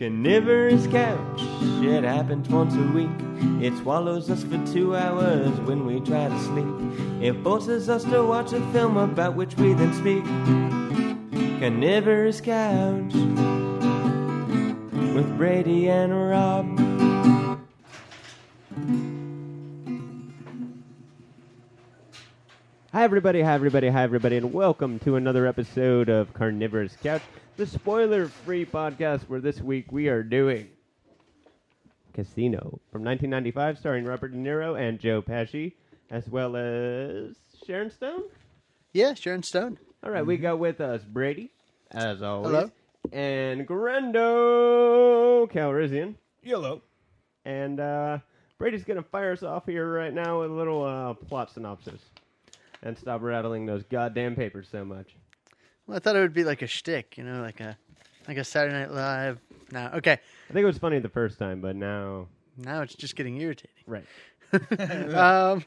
Carnivorous couch, it happens once a week. It swallows us for two hours when we try to sleep. It forces us to watch a film about which we then speak. Carnivorous couch with Brady and Rob. Hi, everybody. Hi, everybody. Hi, everybody. And welcome to another episode of Carnivorous Couch, the spoiler free podcast where this week we are doing Casino from 1995, starring Robert De Niro and Joe Pesci, as well as Sharon Stone. Yeah, Sharon Stone. All right, we got with us Brady, as always, Hello. and Grendo Calrissian. Yellow. And uh, Brady's going to fire us off here right now with a little uh, plot synopsis. And stop rattling those goddamn papers so much. Well, I thought it would be like a shtick, you know, like a like a Saturday Night Live. No, okay. I think it was funny the first time, but now. Now it's just getting irritating. Right. um,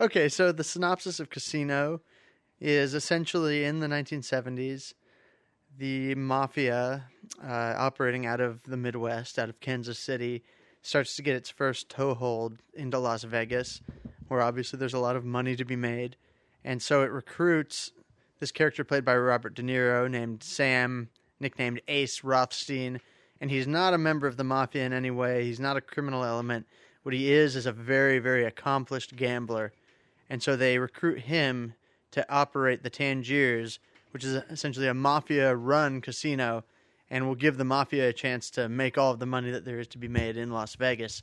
okay, so the synopsis of Casino is essentially in the 1970s, the mafia uh, operating out of the Midwest, out of Kansas City, starts to get its first toehold into Las Vegas, where obviously there's a lot of money to be made. And so it recruits this character played by Robert De Niro named Sam, nicknamed Ace Rothstein. And he's not a member of the mafia in any way, he's not a criminal element. What he is is a very, very accomplished gambler. And so they recruit him to operate the Tangiers, which is essentially a mafia run casino, and will give the mafia a chance to make all of the money that there is to be made in Las Vegas.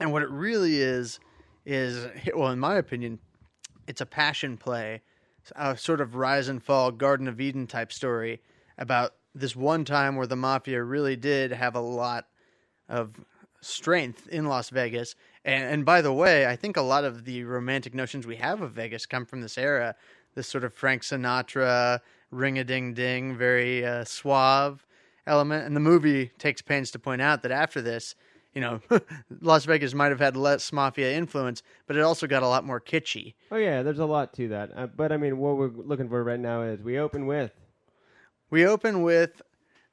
And what it really is, is, well, in my opinion, it's a passion play, a sort of rise and fall Garden of Eden type story about this one time where the mafia really did have a lot of strength in Las Vegas. And, and by the way, I think a lot of the romantic notions we have of Vegas come from this era, this sort of Frank Sinatra, ring a ding ding, very uh, suave element. And the movie takes pains to point out that after this, you know, Las Vegas might have had less mafia influence, but it also got a lot more kitschy. Oh, yeah, there's a lot to that. Uh, but I mean, what we're looking for right now is we open with. We open with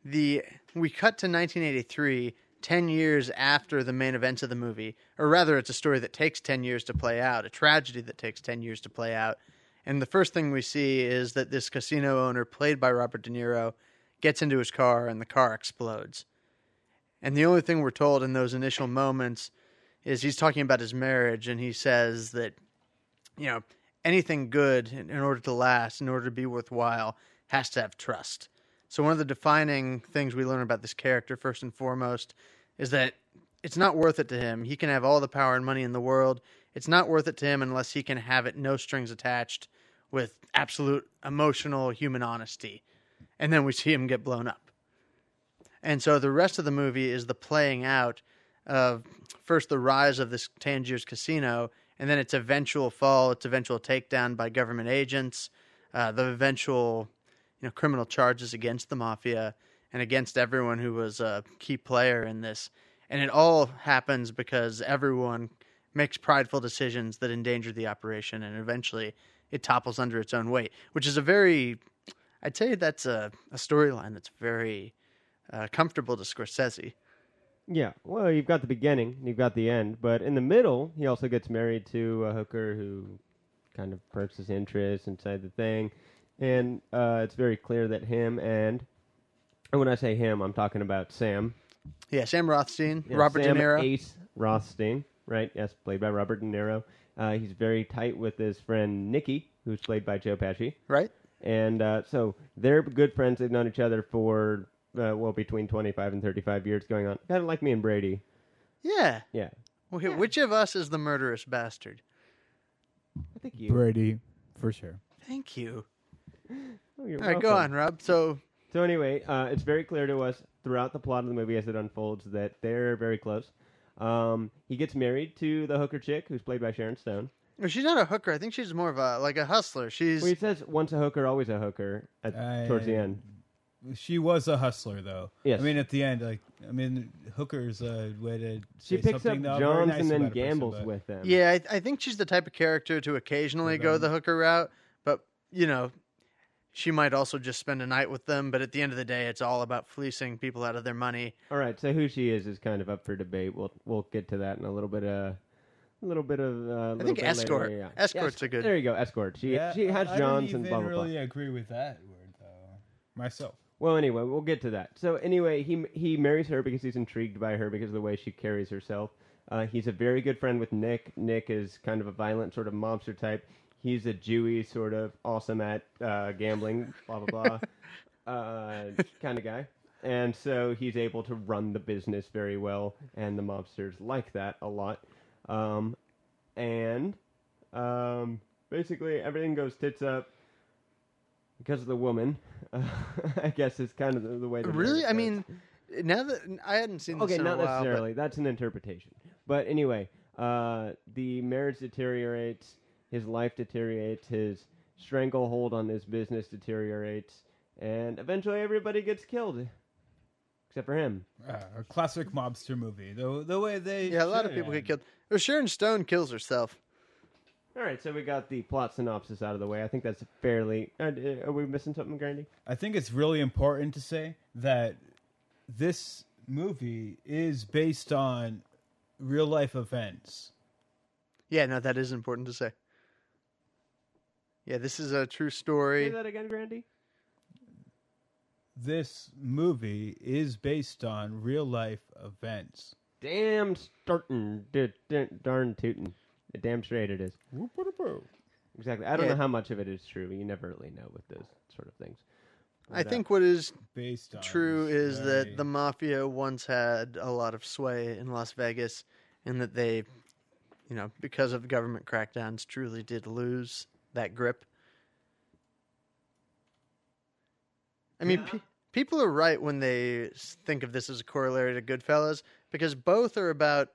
the. We cut to 1983, 10 years after the main events of the movie. Or rather, it's a story that takes 10 years to play out, a tragedy that takes 10 years to play out. And the first thing we see is that this casino owner, played by Robert De Niro, gets into his car and the car explodes. And the only thing we're told in those initial moments is he's talking about his marriage and he says that, you know, anything good in, in order to last, in order to be worthwhile, has to have trust. So one of the defining things we learn about this character, first and foremost, is that it's not worth it to him. He can have all the power and money in the world. It's not worth it to him unless he can have it no strings attached with absolute emotional human honesty. And then we see him get blown up. And so the rest of the movie is the playing out of first the rise of this Tangiers casino and then its eventual fall, its eventual takedown by government agents, uh, the eventual you know criminal charges against the mafia and against everyone who was a key player in this. And it all happens because everyone makes prideful decisions that endanger the operation and eventually it topples under its own weight, which is a very I'd say that's a, a storyline that's very uh, comfortable to Scorsese. Yeah, well, you've got the beginning, you've got the end, but in the middle, he also gets married to a hooker who kind of perks his interest inside the thing, and uh, it's very clear that him and, and when I say him, I'm talking about Sam, Yeah, Sam Rothstein, Yeah, Robert Sam De Niro. Ace Rothstein, right? Yes, played by Robert De Niro. Uh, he's very tight with his friend Nicky, who's played by Joe Pesci, right? and uh, so they're good friends. They've known each other for uh, well between 25 and 35 years going on. Kind of like me and Brady. Yeah. Yeah, Okay, Which of us is the murderous bastard? I think you. Brady, for sure. Thank you. Oh, you're All right, go welcome. on, Rob. So, So anyway, uh, it's very clear to us throughout the plot of the movie as it unfolds that they're very close. Um, he gets married to the hooker chick, who's played by Sharon Stone. well, she's not a hooker. I think she's more of a like a hustler. She's Well, he says once a hooker, always a hooker at, towards the end. She was a hustler, though. Yes. I mean, at the end, like, I mean, hooker's a way to. She say picks up something not Johns nice and then about a person, gambles with them. yeah. I, I think she's the type of character to occasionally go the hooker route, but you know, she might also just spend a night with them. But at the end of the day, it's all about fleecing people out of their money. All right, so who she is is kind of up for debate. We'll we'll get to that in a little bit of a little bit of. Uh, a little think bit escort. Later, yeah. Escort's Yes, a good- There you go, escort. She Yeah, she has Johns and blah blah blah really blah. agree with that word though. Myself. Well, anyway, we'll get to that. So anyway, he he marries her because he's intrigued by her because of the way she carries herself. Uh, he's a very good friend with Nick. Nick is kind of a violent sort of mobster type. He's a Jewy sort of awesome at uh, gambling, blah blah blah, uh, kind of guy. And so he's able to run the business very well, and the mobsters like that a lot. Um, and um, basically, everything goes tits up because of the woman. Uh, I guess is kind of the, the way. The Really, I mean, now that I hadn't seen this okay, in not a while, but- necessarily. That's an interpretation. But anyway, uh, the marriage deteriorates. His life deteriorates. His stranglehold on his business deteriorates, and eventually, everybody gets killed, except for him. Uh, a classic mobster movie. The the way they yeah, a lot of people get killed. Or Sharon Stone kills herself. All right, so we got the plot synopsis out of the way. I think that's fairly. Uh, are we missing something, Grandy? I think it's really important to say that this movie is based on real life events. Yeah, no, that is important to say. Yeah, this is a true Say story. that again, Grandy. This movie is based on real life events. Damn startin', d- d- darn tootin'. Damn straight it is. Exactly. I don't Yeah. know how much of it is true. but You never really know with those sort of things. I But, think what is Based on true is that the mafia once had a lot of sway in Las Vegas, and that they, you know, because of government crackdowns, truly did lose that grip. I mean, pe- people are right when they s- think of this as a corollary to Goodfellas, because both are about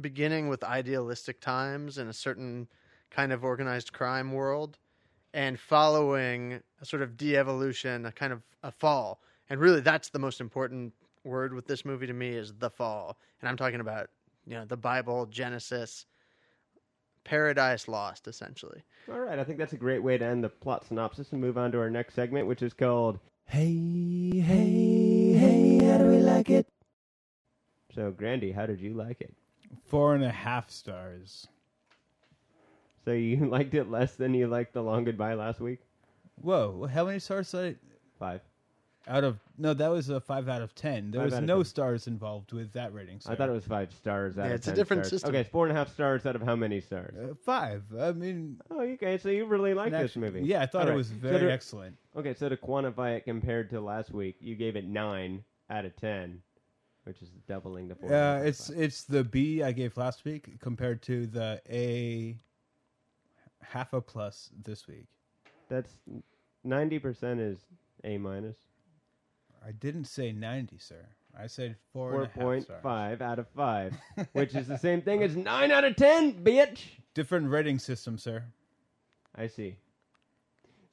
beginning with idealistic times in a certain kind of organized crime world and following a sort of de-evolution, a kind of a fall. And really that's the most important word with this movie to me is the fall. And I'm talking about, you know, the Bible, Genesis, Paradise Lost essentially. All right. I think that's a great way to end the plot synopsis and move on to our next segment, which is called Hey, hey, hey, how do we like it? So, Grandy, how did you like it? Four and a half stars. So, you liked it less than you liked The Long Goodbye last week? Whoa, how many stars did Five. I, out of no? That was a five out of ten. There Five was out of no 10. stars involved with that rating. I thought it was five stars out Yeah, of it's a 10 different stars. system. Okay, it's four and a half stars out of how many stars? uh, five. I mean, Oh, okay. So you really like this actu- movie? Yeah, I thought All it right. was So very there- excellent. Okay, so to quantify it compared to last week, you gave it nine out of ten, which is doubling the four. Uh, it's it's the B I gave last week compared to the A half a plus this week. that's ninety percent is A minus. I didn't say ninety, sir. I said four Four and a half point five out of five, which is the same thing as nine out of ten, bitch. Different rating system, sir. I see.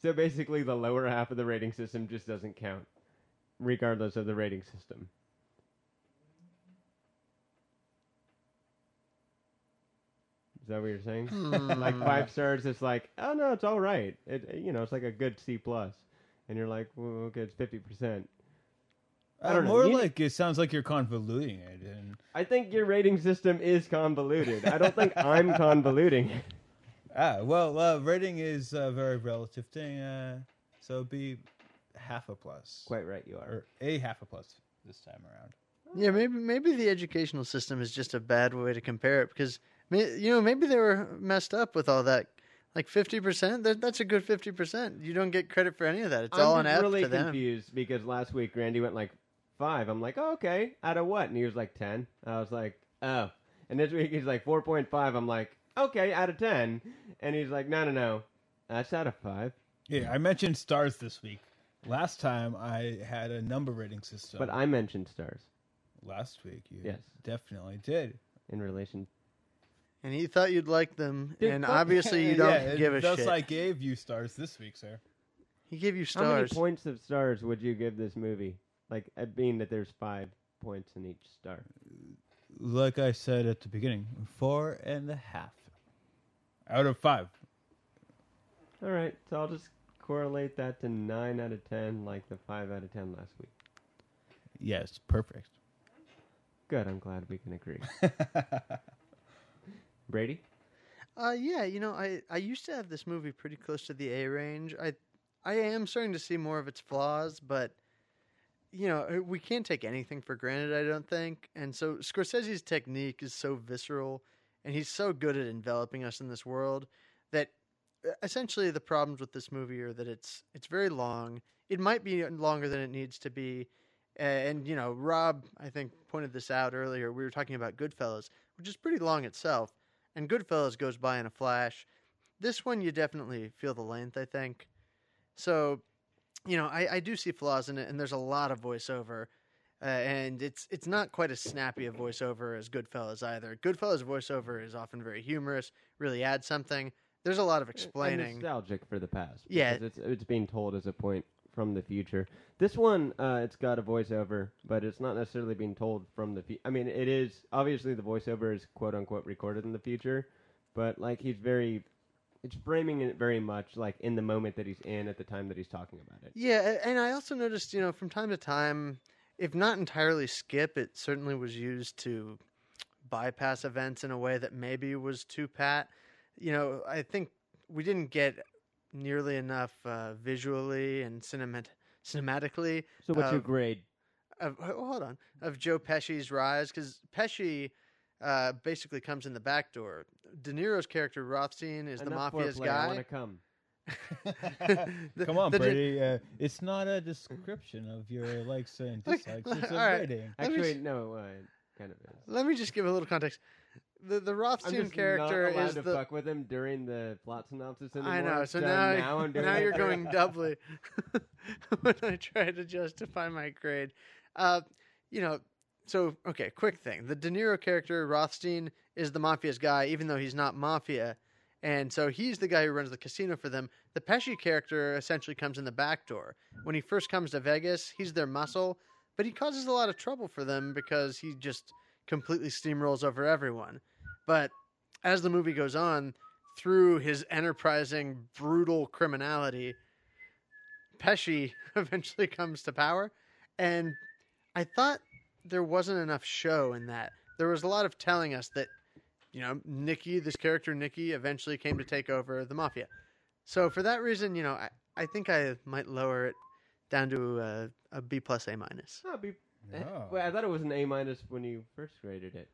So basically, the lower half of the rating system just doesn't count, regardless of the rating system. That what you're saying? like five stars, it's like, oh no, it's all right. It you know, it's like a good C plus, and you're like, well, okay, it's fifty percent. I Uh, don't know. more You- like it sounds like you're convoluting it. And I think your rating system is convoluted. I don't think I'm convoluting. it. ah, well, uh, rating is a very relative thing. Uh, so it'd be half a plus, Quite right, you are. or a half a plus this time around. Yeah, maybe maybe the educational system is just a bad way to compare it because ma- you know maybe they were messed up with all that. Like fifty percent, that's a good fifty percent. You don't get credit for any of that. It's all I'm an just F really to them. confused because last week Randy went like five. I'm like, oh, okay, out of what? And he was like ten. I was like, oh. And this week he's like four point five. I'm like, okay, out of ten. And he's like, no, no, no, that's out of five. Yeah, I mentioned stars this week. Last time I had a number rating system. But I mentioned stars last week you Yes. definitely did. in relation. And he thought you'd like them, Dude, and fuck- obviously you don't yeah, give a thus shit. I gave you stars this week, sir. he gave you stars. How many stars. points of stars would you give this movie? Like, uh, being that there's five points in each star. Like I said at the beginning, four and a half out of five. All right, so I'll just correlate that to nine out of ten, like the five out of ten last week? Yes, perfect. Good. I'm glad we can agree. Brady. Uh, yeah, you know, I, I used to have this movie pretty close to the A range. I I am starting to see more of its flaws, but you know, uh, we can't take anything for granted. I don't think, and so Scorsese's technique is so visceral, and he's so good at enveloping us in this world that uh, essentially the problems with this movie are that it's it's very long. It might be longer than it needs to be. And you know, Rob, I think pointed this out earlier. We were talking about Goodfellas, which is pretty long itself, and Goodfellas goes by in a flash. This one, you definitely feel the length. I think. So, you know, I, I do see flaws in it, and there's a lot of voiceover, uh, and it's it's not quite as snappy a voiceover as Goodfellas either. Goodfellas voiceover is often very humorous, really adds something. There's a lot of And explaining. nostalgic for the past. Yeah. it's it's being told as a point from the future. This one, uh, it's got a voiceover, but it's not necessarily being told from the. Fu- I mean, it is obviously the voiceover is quote unquote recorded in the future, but like he's very, it's framing it very much like in the moment that he's in at the time that he's talking about it. Yeah, and I also noticed, you know, from time to time, if not entirely skip, it certainly was used to bypass events in a way that maybe was too pat. You know, I think we didn't get nearly enough uh, visually and cinemat- cinematically So, what's your Uh, grade? of hold on of Joe Pesci's rise because Pesci uh, basically comes in the back door. De Niro's character Rothstein is the Enough mafia's guy. I want to come. The- Come on, the Brady. Uh, it's not a description of your likes and Look, dislikes. It's a all right. rating. Let me Actually, s- no, uh, it kind of is. Let me just give a little context. The the I'm Rothstein just character not allowed is to the fuck with him during the plot synopsis anymore. I know. So so now, now I'm doing now you're going doubly when I try to justify my grade. Uh, you know, so okay, quick thing. The De Niro character Rothstein is the mafia's guy, even though he's not mafia, and so he's the guy who runs the casino for them. The Pesci character essentially comes in the back door. When he first comes to Vegas, he's their muscle, but he causes a lot of trouble for them because he just completely steamrolls over everyone. But as the movie goes on, through his enterprising, brutal criminality, Pesci eventually comes to power. And I thought there wasn't enough show in that. There was a lot of telling us that, you know, Nicky, this character Nicky, eventually came to take over the mafia. So for that reason, you know, I, I think I might lower it down to a, a B plus A minus. Oh, be, Oh. Well, I thought it was an A minus when you first graded it.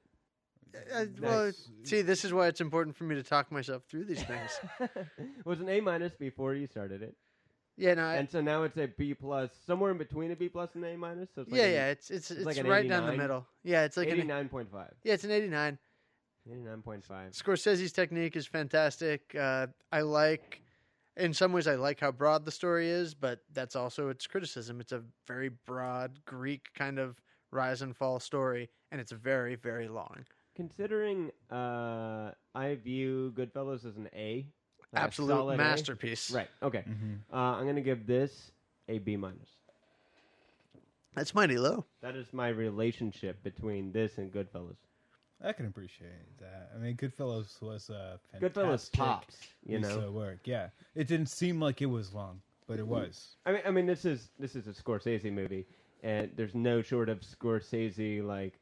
Uh, well, Nice. see, this is why it's important for me to talk myself through these things. it was an A minus before you started it, Yeah, no, I, and so now it's a B plus, somewhere in between a B plus and an A minus. So it's like yeah, an yeah, it's it's it's, like an right down the middle. Yeah, it's like an eighty-nine point five. yeah, it's an eighty nine. Eighty-nine point five. Scorsese's technique is fantastic. Uh, I like, in some ways, I like how broad the story is, but that's also its criticism. It's a very broad Greek kind of rise and fall story, and it's very, very long. Considering uh, I view Goodfellas as an A, like a Absolute solid A. masterpiece. Right. Okay. Mm-hmm. Uh, I'm gonna give this a B minus. That's mighty low. That is my relationship between this and Goodfellas. I can appreciate that. I mean, Goodfellas was a fantastic Goodfellas pops, you piece know. of work. Yeah, it didn't seem like it was long, but it was. I mean, I mean, this is this is a Scorsese movie, and there's no short of Scorsese like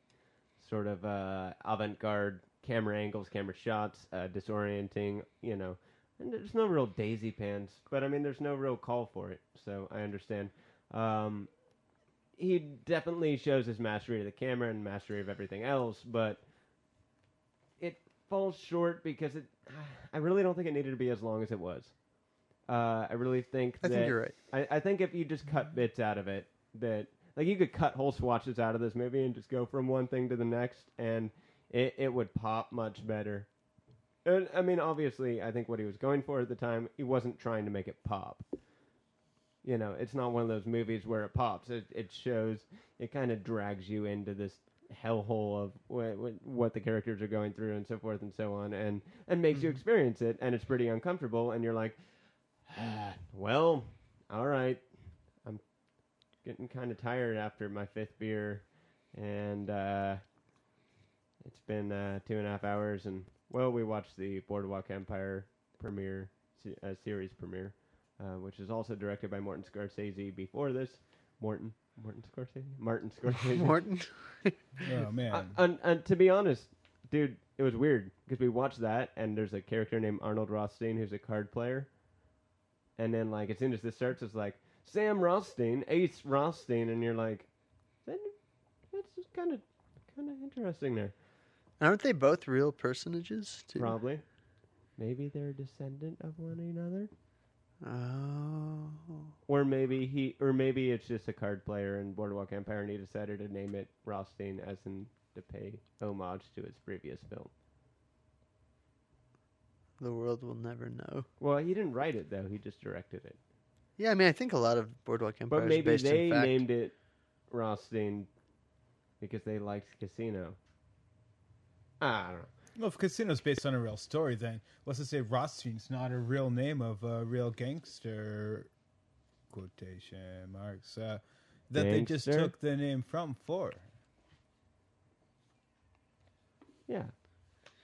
sort of uh, avant-garde camera angles, camera shots, uh, disorienting. You know, and there's no real daisy pans, but I mean, there's no real call for it, so I understand. Um, he definitely shows his mastery of the camera and mastery of everything else, but it falls short because it. I really don't think it needed to be as long as it was. Uh, I really think I that think you're right. I, I think if you just cut bits out of it, that like you could cut whole swatches out of this movie and just go from one thing to the next, and it, it would pop much better. And, I mean, obviously, I think what he was going for at the time, he wasn't trying to make it pop. You know, it's not one of those movies where it pops. It, it shows, it kind of drags you into this hellhole of what, what, what the characters are going through and so forth and so on, and, and makes you experience it, and it's pretty uncomfortable, and you're like, ah, well, all right, getting kind of tired after my fifth beer, and uh, it's been uh, two and a half hours, and well, we watched the Boardwalk Empire premiere, se- uh, series premiere. uh, which is also directed by Morton Scorsese. Before this, Morton Martin Scorsese, Martin Scorsese. Morton. Oh man. Uh, and, and to be honest, dude, it was weird because we watched that, and there's a character named Arnold Rothstein who's a card player, and then like as soon as this starts, it's like Sam Rothstein, Ace Rothstein, and you're like, that, that's just kind of kind of interesting there. Aren't they both real personages? Too? Probably, maybe they're a descendant of one another, Oh. or maybe he, or maybe it's just a card player in Boardwalk Empire, and he decided to name it Rothstein as in to pay homage to his previous film. The world will never know. Well, he didn't write it though; he just directed it. Yeah, I mean, I think a lot of Boardwalk Empire But is maybe based they in fact. named it Rothstein because they liked Casino. I don't know. Well, if Casino's based on a real story, then let's just say Rothstein's not a real name of a real gangster. Quotation marks. Uh, that they just took the name from for. Yeah,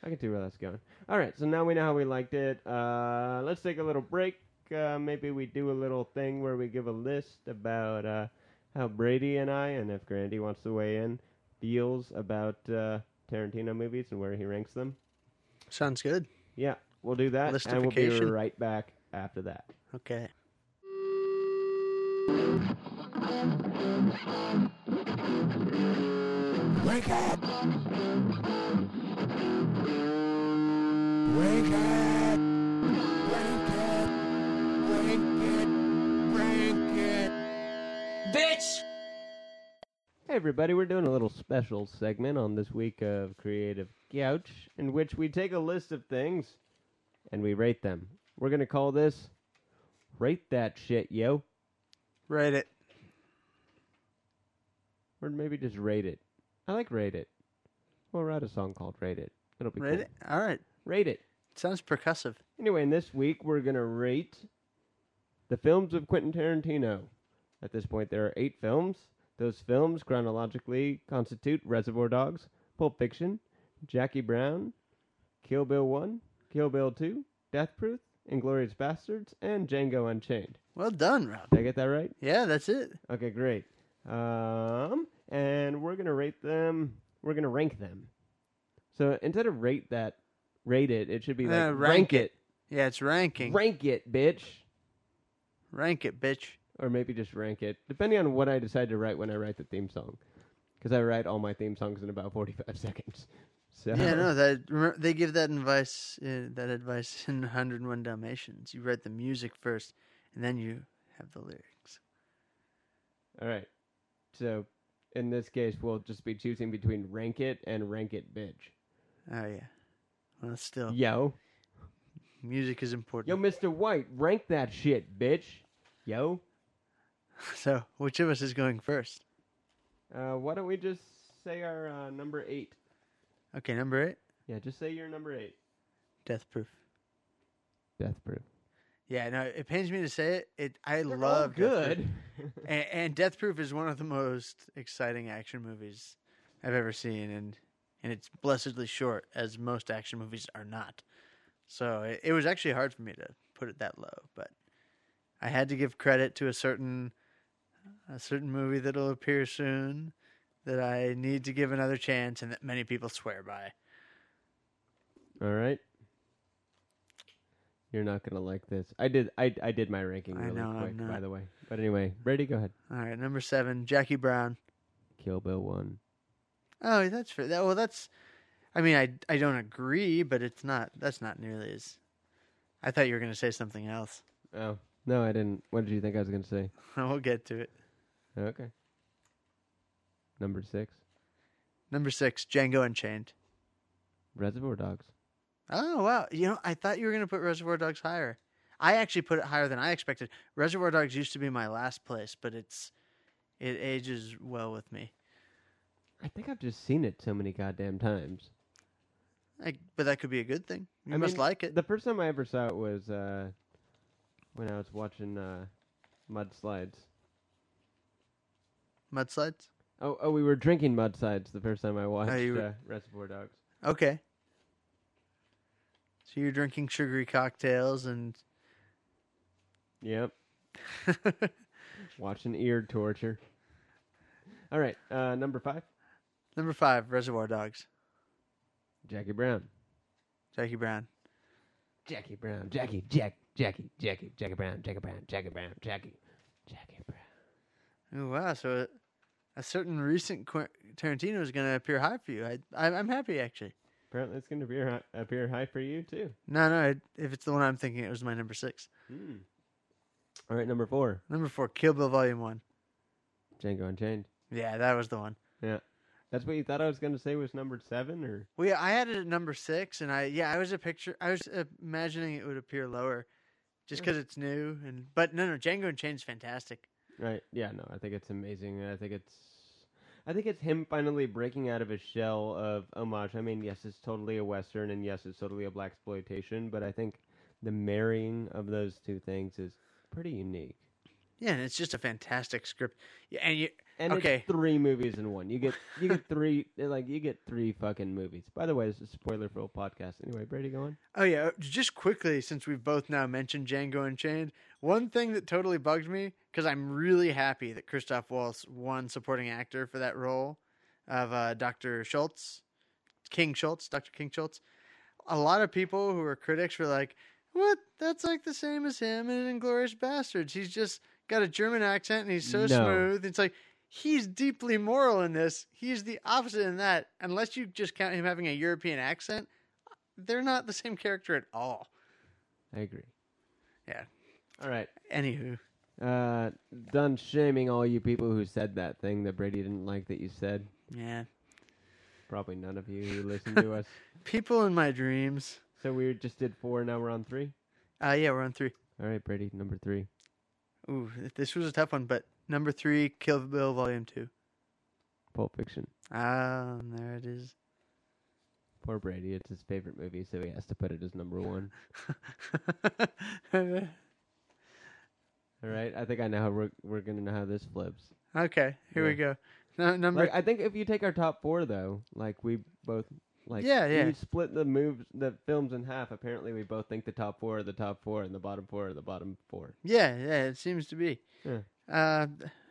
I can see where that's going. All right, so now we know how we liked it. Uh, let's take a little break. Uh, maybe we do a little thing where we give a list about uh, how Brady and I, and if Grandy wants to weigh in, feels about uh, Tarantino movies and where he ranks them. Sounds good. Yeah, we'll do that, and we'll be right back after that. Okay. Wake up! Wake up! Wake it! Bitch! Hey everybody, we're doing a little special segment on this week of Creative Couch in which we take a list of things and we rate them. We're going to call this Rate That Shit, yo. Rate it. Or maybe just rate it. I like rate it. We'll write a song called Rate It. It'll be Write cool. it. All right. Rate it. Sounds percussive. Anyway, in this week we're going to rate the films of Quentin Tarantino. At this point, there are eight films. Those films chronologically constitute Reservoir Dogs, Pulp Fiction, Jackie Brown, Kill Bill 1, Kill Bill 2, Death Proof, Inglourious Basterds, and Django Unchained. Well done, Rob. Did I get that right? Yeah, that's it. Okay, great. Um, and we're gonna rate them. We're gonna rank them. So instead of rate that, rate it. It should be like Uh, rank, rank it. Yeah, it's ranking. Rank it, bitch. Rank it, bitch. Or maybe just rank it, depending on what I decide to write when I write the theme song. Because I write all my theme songs in about forty-five seconds. So Yeah, no, that they give that advice. Uh, that advice in 101 Dalmatians. You write the music first, and then you have the lyrics. All right. So in this case, we'll just be choosing between rank it and rank it, bitch. Oh yeah. Well, still, Yo, music is important. yo, Mister White, rank that shit, bitch. Yo. So, which of us is going first? Uh, why don't we just say our uh, number eight? Okay, number eight, Yeah, just say your number eight. Death Proof. Death Proof. Yeah, no, it pains me to say it. It I They're all love Death Proof. good. and, and Death Proof is one of the most exciting action movies I've ever seen, and and it's blessedly short, as most action movies are not. So it, it was actually hard for me to put it that low, but I had to give credit to a certain a certain movie that'll appear soon that I need to give another chance, and that many people swear by. all right. You're not gonna like this. I did. I I did my ranking really know, quick, by the way. But anyway, Brady, go ahead. All right, number seven, Jackie Brown. Kill Bill one. Oh, that's fair. That, well, that's. I mean, I I don't agree, but it's not. That's not nearly as. I thought you were going to say something else. Oh no, I didn't. What did you think I was gonna say? we'll get to it. Okay. Number six, Number six, Django Unchained. Reservoir Dogs. Oh wow! You know, I thought you were going to put Reservoir Dogs higher. I actually put it higher than I expected. Reservoir Dogs used to be my last place, but it's it ages well with me. I think I've just seen it so many goddamn times. I, but that could be a good thing. You I must mean, like it. The first time I ever saw it was uh, when I was watching uh, Mudslides. Mudslides. Oh, oh, we were drinking Mudslides the first time I watched you were- uh, Reservoir Dogs. Okay. So you're drinking sugary cocktails and Yep. Watching ear torture. All right, uh, number five, Number five, Reservoir Dogs. Jackie Brown. Jackie Brown. Jackie Brown. Jackie. Jack. Jackie. Jackie. Jackie Brown. Jackie Brown. Jackie Brown. Jackie. Jackie Brown. Oh wow! So a, a certain recent Qu- Tarantino is going to appear high for you. I, I I'm happy actually. Apparently, it's going to appear high, appear high for you too. No, no. It, if it's the one I'm thinking, it was my number six. Hmm. All right, number four, Number four, Kill Bill Volume One. Django Unchained. Yeah, that was the one. Yeah, that's what you thought I was going to say was number seven, or Well, yeah, I had it at number six, and I yeah, I was a picture. I was uh, imagining it would appear lower, just because it's new. And but no, no, Django Unchained's fantastic. right? Yeah, no, I think it's amazing. I think it's, I think it's him finally breaking out of his shell of homage. I mean, yes, it's totally a western, and yes, it's totally a black exploitation, but I think the marrying of those two things is pretty unique. Yeah, and it's just a fantastic script. Yeah, and you And Okay. three movies in one. You get you get three like you get three fucking movies. By the way, this is a spoiler for a podcast. Anyway, Brady, go on. Oh yeah, just quickly since we've both now mentioned Django Unchained, one thing that totally bugged me because I'm really happy that Christoph Waltz won supporting actor for that role of uh, Dr. Schultz, King Schultz, Dr. King Schultz. A lot of people who are critics were like, "What? That's like the same as him in Inglourious Basterds. He's just got a German accent and he's so No. smooth." It's like he's deeply moral in this. He's the opposite in that. Unless you just count him having a European accent, they're not the same character at all. I agree. Yeah. All right. Anywho, Uh, done shaming all you people who said that thing that Brady didn't like that you said. yeah. Probably none of you who listen to us. People in my dreams. So we just did four. Now we're on three. Uh, yeah, we're on three. All right, Brady, number three. Ooh, this was a tough one, but number three, Kill Bill Volume Two. Pulp Fiction. Ah, there it is. Poor Brady. It's his favorite movie, so he has to put it as number one. All right. I think I know how we're we're gonna know how this flips. okay, here we go. No, number. Like I think if you take our top four though, like we both like Yeah, yeah. you split the moves the films in half. Apparently we both think the top four are the top four and the bottom four are the bottom four. yeah, yeah, it seems to be. Yeah. Uh,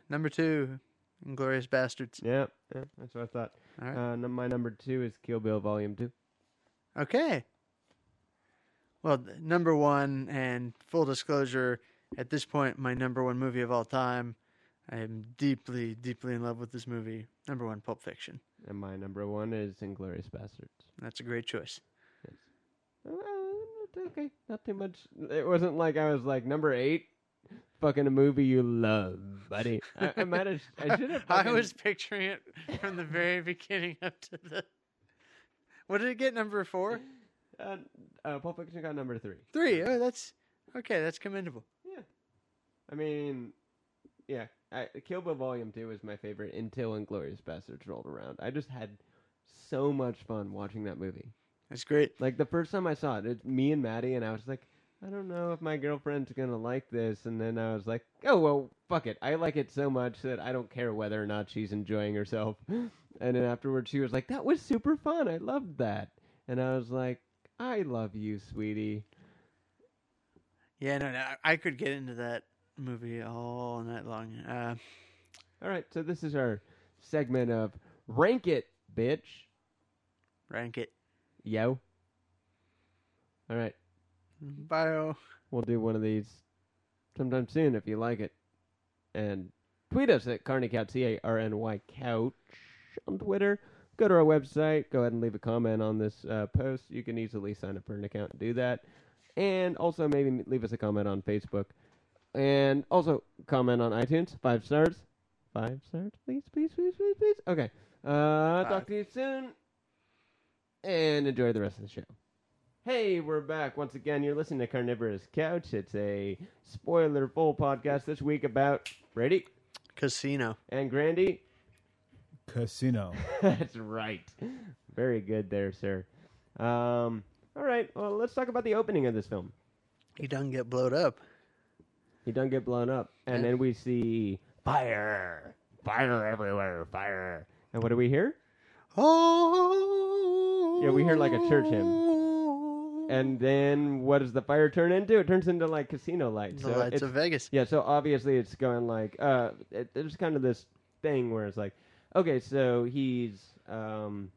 number two, Inglourious Basterds. Yeah, yeah that's what I thought. All right. Uh, my number two is Kill Bill Volume Two. Okay. Well, th- number one, and full disclosure, at this point, my number one movie of all time. I am deeply, deeply in love with this movie. Number one, Pulp Fiction. And my number one is Inglourious Basterds. That's a great choice. Uh, okay, not too much. It wasn't like I was like number eight, fucking a movie you love, buddy. I, I might have. I should have. I was picturing it from the very beginning up to the. What did it get? Number four, Uh, uh, Pulp Fiction got number three. three. Oh, that's okay. That's commendable. Yeah, I mean, yeah. I, Kill Bill Volume Two was my favorite until Inglourious Basterds rolled around. I just had so much fun watching that movie. That's great. Like the first time I saw it, it's me and Maddie, and I was like, I don't know if my girlfriend's gonna like this. And then I was like, oh well, fuck it. I like it so much that I don't care whether or not she's enjoying herself. And then afterwards, she was like, that was super fun. I loved that. And I was like, I love you, sweetie. Yeah, no, no. I could get into that movie all night long. Uh, All right, so this is our segment of rank it, bitch. rank it. Yo. All right, Bio. we'll do one of these sometime soon if you like it. And tweet us at CarnyCouch, C A R N Y Couch on Twitter. Go to our website. Go ahead and leave a comment on this uh, post. You can easily sign up for an account and do that. And also maybe leave us a comment on Facebook. And also comment on iTunes. Five stars. Five stars, please, please, please, please, please. Okay. Uh, talk to you soon. And enjoy the rest of the show. Hey, we're back once again. You're listening to Carnivorous Couch. It's a spoiler full podcast this week about Brady Casino. and Grandy. Casino. That's right. Very good there, sir. Um, all right. Well, let's talk about the opening of this film. He doesn't get blowed up. He doesn't get blown up, and Yeah. then we see fire, fire everywhere, fire. And what do we hear? Oh. Yeah, we hear like a church hymn. and then what does the fire turn into? It turns into like casino lights. The So lights it's- of Vegas. yeah, so obviously it's going like uh, it, there's kind of this thing where it's like, okay, so he's um,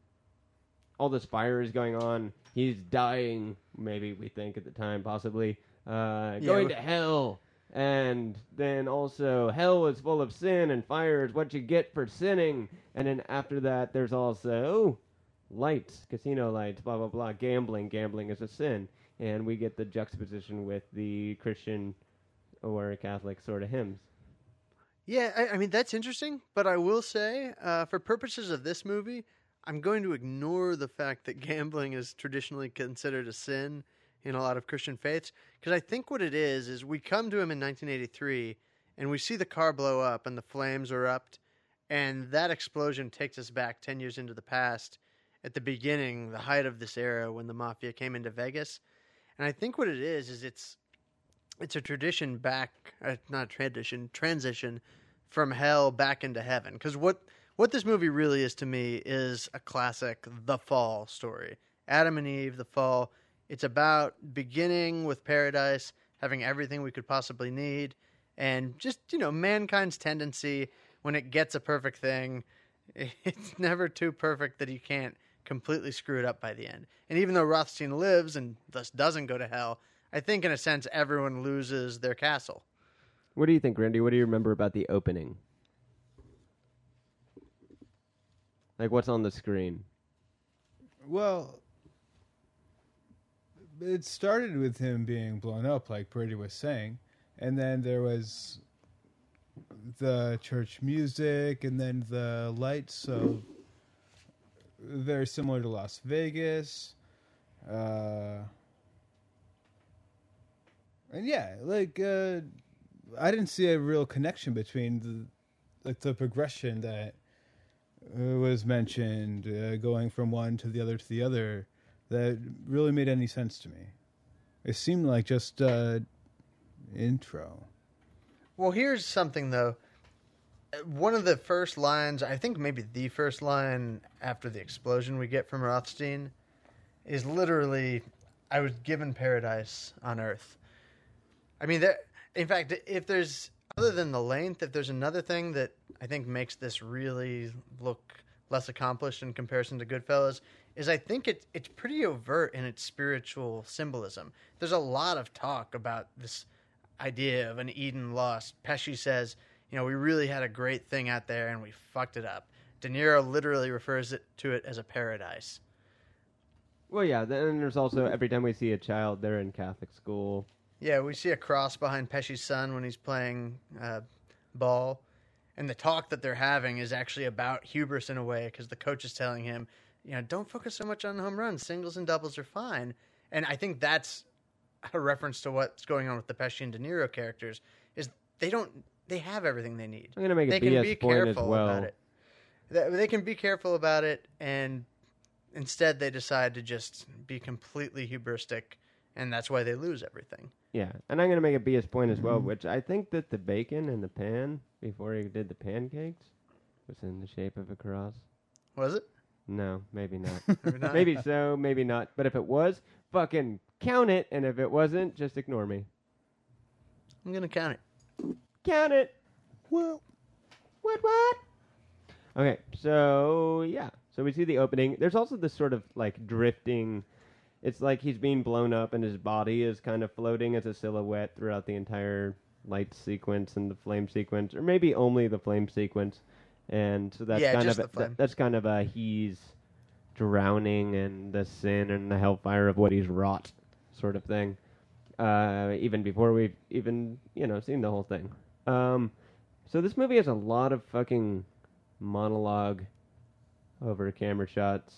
all this fire is going on. He's dying. Maybe we think at the time, possibly uh, going we- to hell. And then also, hell is full of sin, and fire is what you get for sinning. And then after that, there's also lights, casino lights, blah blah blah. Gambling, gambling is a sin, and we get the juxtaposition with the Christian or Catholic sort of hymns. Yeah, I, I mean that's interesting, but I will say, uh, for purposes of this movie, I'm going to ignore the fact that gambling is traditionally considered a sin in a lot of Christian faiths, because I think what it is is we come to him in 1983 and we see the car blow up and the flames erupt, and that explosion takes us back 10 years into the past, at the beginning, the height of this era when the mafia came into Vegas, and I think what it is is it's it's a tradition back, uh, not a tradition, transition from hell back into heaven. Because what what this movie really is to me is a classic The Fall story. Adam and Eve, The Fall. It's about beginning with paradise, having everything we could possibly need, and just you know mankind's tendency when it gets a perfect thing, it's never too perfect that you can't completely screw it up by the end. And even though Rothstein lives and thus doesn't go to hell, I think in a sense everyone loses their castle. What do you think, Randy? What do you remember about the opening? Like what's on the screen? Well, it started with him being blown up, like Brady was saying, and then there was the church music, and then the lights. So very similar to Las Vegas. Uh, and yeah, like uh, I didn't see a real connection between the like the progression that was mentioned, uh, going from one to the other to the other, that really made any sense to me. It seemed like just uh, intro. Well, here's something though. Uh, One of the first lines, I think maybe the first line after the explosion we get from Rothstein, is literally, "I was given paradise on earth." I mean, there. In fact, if there's other than the length, if there's another thing that I think makes this really look less accomplished in comparison to Goodfellas, is I think it, it's pretty overt in its spiritual symbolism. There's a lot of talk about this idea of an Eden lost. Pesci says, you know, we really had a great thing out there and we fucked it up. De Niro literally refers it, to it as a paradise. Well, yeah. Then there's also every time we see a child, they're in Catholic school. Yeah, we see a cross behind Pesci's son when he's playing uh, ball. And the talk that they're having is actually about hubris in a way because the coach is telling him, you know, don't focus so much on home runs. Singles and doubles are fine. And I think that's a reference to what's going on with the Pesci and De Niro characters is they don't they have everything they need. I'm gonna make they can BS be point as careful well. about it. They they can be careful about it, and instead they decide to just be completely hubristic, and that's why they lose everything. Yeah, and I'm gonna make a BS point as well, which I think that the bacon in the pan before he did the pancakes was in the shape of a cross. Was it? No, maybe not. Maybe not. maybe so, maybe not. But if it was, fucking count it, and if it wasn't, just ignore me. I'm gonna count it. Count it. Well, What what? Okay, so yeah, so we see the opening. There's also this sort of like drifting. It's like he's being blown up, and his body is kind of floating as a silhouette throughout the entire light sequence and the flame sequence, or maybe only the flame sequence. And so that's Yeah, kind just of the that's kind of a he's drowning in the sin and the hellfire of what he's wrought, sort of thing. Uh, even before we've even you know seen the whole thing. Um, so this movie has a lot of fucking monologue over camera shots,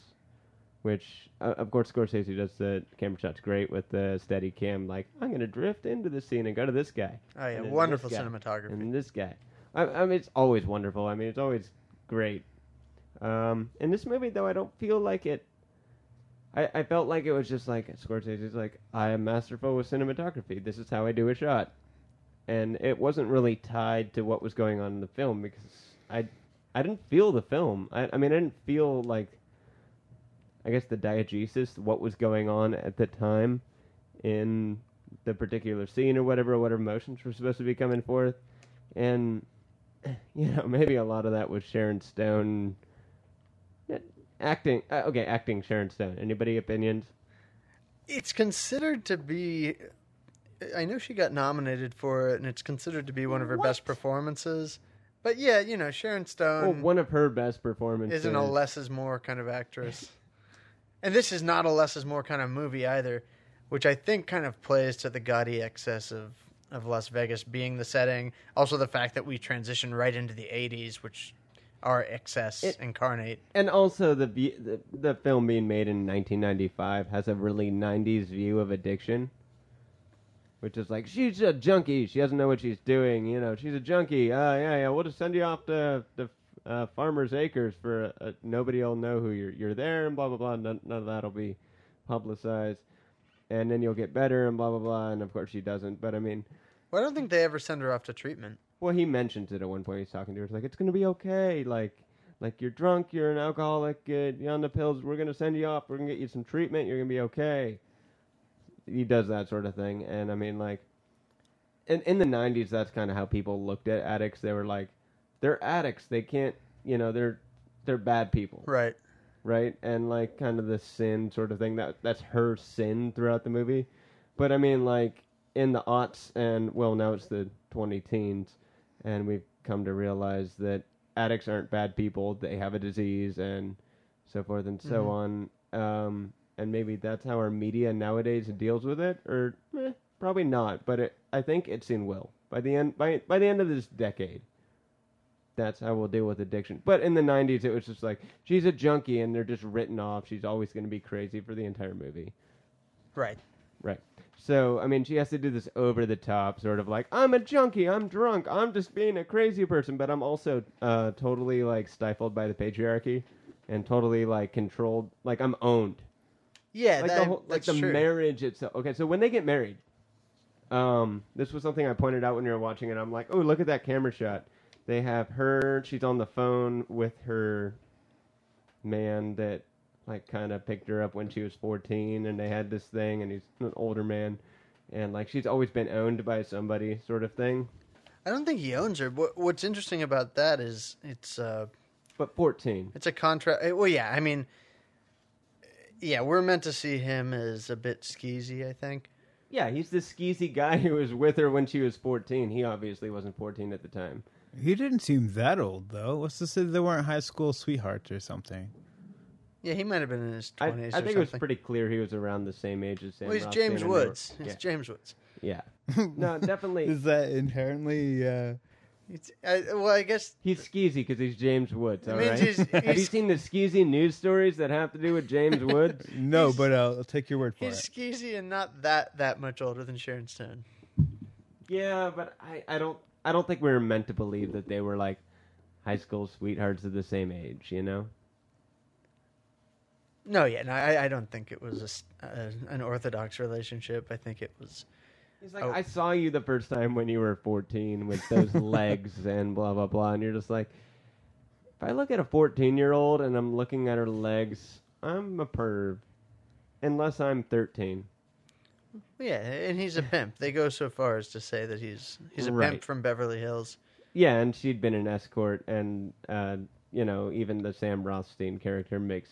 which uh, of course Scorsese does the camera shots great with the steady cam. Like I'm gonna drift into the scene and go to this guy. Oh yeah, and then wonderful this guy, cinematography. And this guy. I, I mean, it's always wonderful. I mean, it's always great. Um, in this movie, though, I don't feel like it. I, I felt like it was just like Scorsese's like I am masterful with cinematography. This is how I do a shot, and it wasn't really tied to what was going on in the film because I I didn't feel the film. I, I mean, I didn't feel like I guess the diegesis, what was going on at the time in the particular scene or whatever, whatever emotions were supposed to be coming forth, and you know maybe a lot of that was Sharon Stone acting. Uh, okay, acting Sharon Stone. Anybody opinions? It's considered to be. I know she got nominated for it, and it's considered to be one of her best performances. But yeah, you know, Sharon Stone Well, one of her best performances. isn't a less is more kind of actress. and this is not a less is more kind of movie either, which I think kind of plays to the gaudy excess of, of Las Vegas being the setting. Also, the fact that we transition right into the 80s, which are excess It- incarnate. And also, the, the the film being made in 1995 has a really 90s view of addiction, which is like she's a junkie. She doesn't know what she's doing. You know, she's a junkie. Uh, yeah, yeah. We'll just send you off to the uh, Farmers Acres for uh, nobody will know who you're you're there and blah blah blah. None, none of that'll be publicized, and then you'll get better and blah blah blah. And of course, she doesn't. But I mean. Well, I don't think they ever send her off to treatment. Well, he mentions it at one point. He's talking to her. It's like it's gonna be okay. Like, like you're drunk, you're an alcoholic, uh, you're on the pills. We're gonna send you off. We're gonna get you some treatment. You're gonna be okay. He does that sort of thing, and I mean, like, in in the '90s, that's kind of how people looked at addicts. They were like, they're addicts. They can't, you know, they're they're bad people, Right. Right? And like, kind of the sin sort of thing. That that's her sin throughout the movie. But I mean, like in the aughts, and well, now it's the 20 teens, and we've come to realize that addicts aren't bad people. They have a disease and so forth and so on. Um, and maybe that's how our media nowadays deals with it, or eh, probably not. But it, I think it soon will. By the end, by by the end of this decade, that's how we'll deal with addiction. But in the 90s, it was just like she's a junkie, and they're just written off. She's always going to be crazy for the entire movie. Right. Right. So, I mean, she has to do this over the top, sort of like, I'm a junkie, I'm drunk, I'm just being a crazy person, but I'm also uh, totally, like, stifled by the patriarchy and totally, like, controlled. Like, I'm owned. Yeah, Like, that, the whole, like, the true. marriage itself. Okay, so when they get married, um, this was something I pointed out when you were watching it. I'm like, oh, look at that camera shot. They have her, she's on the phone with her man that like kind of picked her up when she was 14 and they had this thing and he's an older man and like she's always been owned by somebody sort of thing I don't think he owns her. What, what's interesting about that is it's uh, but 14 it's a contract. Well, yeah, I mean, yeah, we're meant to see him as a bit skeezy. I think. yeah he's the skeezy guy who was with her when she was 14 he obviously wasn't 14 at the time He didn't seem that old though. What's to say they weren't high school sweethearts or something? Yeah, he might have been in his I, I twenties. think it was pretty clear he was around the same age as Sam Well, he's Rothstein, James and they were- Woods. It's yeah, James Woods. yeah no definitely Is that inherently? Uh, It's, I, well, I guess He's skeezy because he's James Woods. It All means right. he's- Have you he's- seen the skeezy news stories that have to do with James Woods? no, He's- but uh, I'll take your word for it. he's it. skeezy and not that that much older than Sharon Stone. yeah, but I, I don't I don't think we were meant to believe that they were like high school sweethearts of the same age. You know? No, yeah, no, I, I don't think it was a uh, an orthodox relationship. I think it was. He's like, Oh. I saw you the first time when you were 14 with those legs and blah blah blah, and you're just like, if I look at a 14 year old and I'm looking at her legs, I'm a perv, unless I'm 13. Yeah, and he's a pimp. They go so far as to say that he's he's a Right. pimp from Beverly Hills. Yeah, and she'd been an escort, and uh, you know, even the Sam Rothstein character makes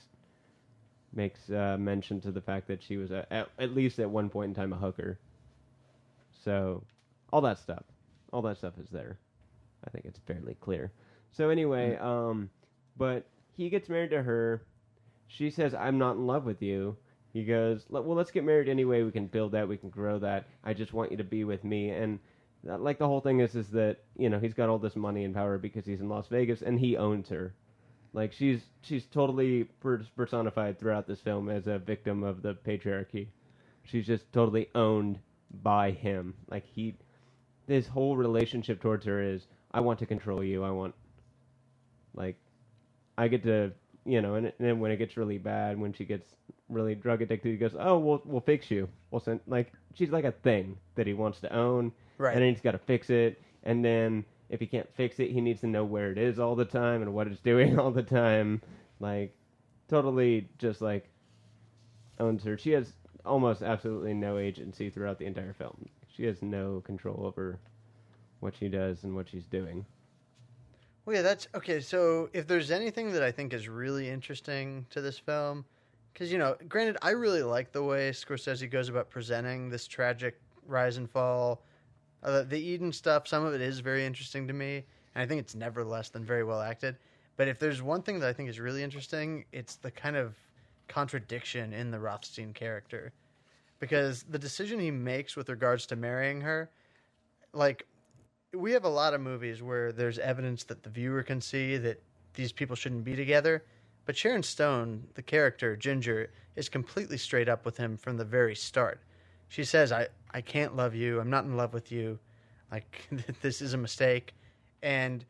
makes uh, mention to the fact that she was a, at, at least at one point in time a hooker. So, all that stuff, all that stuff is there. I think it's fairly clear. So anyway, um, but he gets married to her. She says, "I'm not in love with you." He goes, "Well, let's get married anyway. We can build that. We can grow that. I just want you to be with me." And uh, like the whole thing is, is that you know he's got all this money and power because he's in Las Vegas and he owns her. Like she's she's totally personified throughout this film as a victim of the patriarchy. She's just totally owned by him. Like he, this whole relationship towards her is, I want to control you. I want, like, I get to, you know, and, and then when it gets really bad, when she gets really drug addicted, he goes, oh, we'll we'll fix you. We'll send like she's like a thing that he wants to own, Right. And then he's got to fix it, and then if he can't fix it, he needs to know where it is all the time and what it's doing all the time. Like, totally just like owns her. She has almost absolutely no agency throughout the entire film. She has no control over what she does and what she's doing. Well, yeah, that's okay. So, if there's anything that I think is really interesting to this film, because you know, granted, I really like the way Scorsese goes about presenting this tragic rise and fall. Uh, the Eden stuff, some of it is very interesting to me, and I think it's never less than very well acted. But if there's one thing that I think is really interesting, it's the kind of contradiction in the Rothstein character, because the decision he makes with regards to marrying her, like we have a lot of movies where there's evidence that the viewer can see that these people shouldn't be together. But Sharon Stone, the character Ginger, is completely straight up with him from the very start. She says, "I I can't love you. I'm not in love with you. Like this is a mistake." And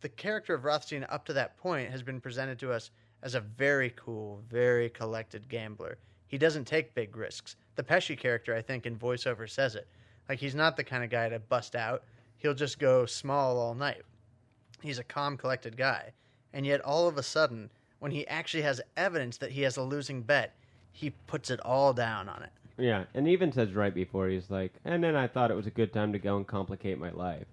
the character of Rothstein up to that point has been presented to us as a very cool, very collected gambler. He doesn't take big risks. The Pesci character, I think, in voiceover says it. Like he's not the kind of guy to bust out. He'll just go small all night. He's a calm, collected guy. And yet all of a sudden, when he actually has evidence that he has a losing bet, he puts it all down on it. Yeah, and even says right before he's like, and then I thought it was a good time to go and complicate my life.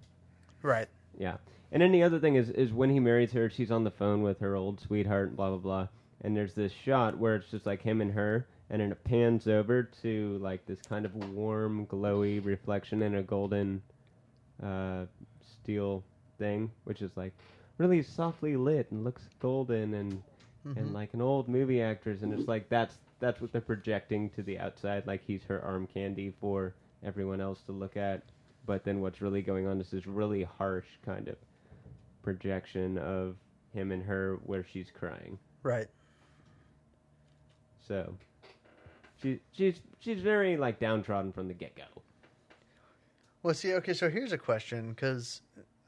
Right. Yeah. And then the other thing is, is when he marries her, she's on the phone with her old sweetheart, blah blah blah. And there's this shot where it's just like him and her, and then it pans over to like this kind of warm, glowy reflection in a golden uh, steel thing, which is like really softly lit and looks golden and and like an old movie actress. And it's like that's that's what they're projecting to the outside, like he's her arm candy for everyone else to look at. But then what's really going on is this really harsh kind of projection of him and her where she's crying. Right. So she she's she's very like downtrodden from the get go. Well, see, okay, so here's a question because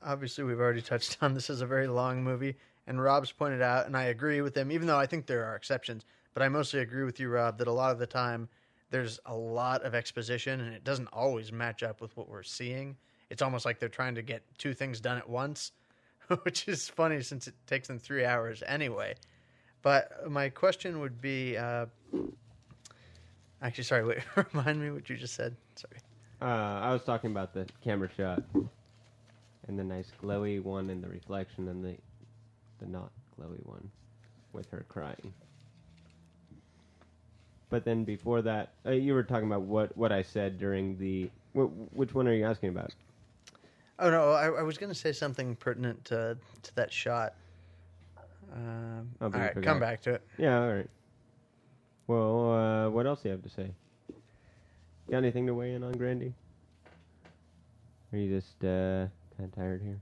obviously we've already touched on this is a very long movie, and Rob's pointed out, and I agree with him, even though I think there are exceptions, but I mostly agree with you, Rob, that a lot of the time there's a lot of exposition, and it doesn't always match up with what we're seeing. It's almost like they're trying to get two things done at once, which is funny since it takes them three hours anyway. But my question would be, uh, actually, sorry, wait, remind me what you just said. Sorry. Uh, I was talking about the camera shot and the nice glowy one and the reflection and the the not glowy one with her crying. But then before that, uh, you were talking about what, what I said during the. Wh- which one are you asking about? Oh no, I, I was going to say something pertinent to to that shot. Um, Oh, all right, forgot. come back to it. Yeah, all right. Well, uh, what else do you have to say? Got anything to weigh in on, Grandy? Are you just uh, kind of tired here?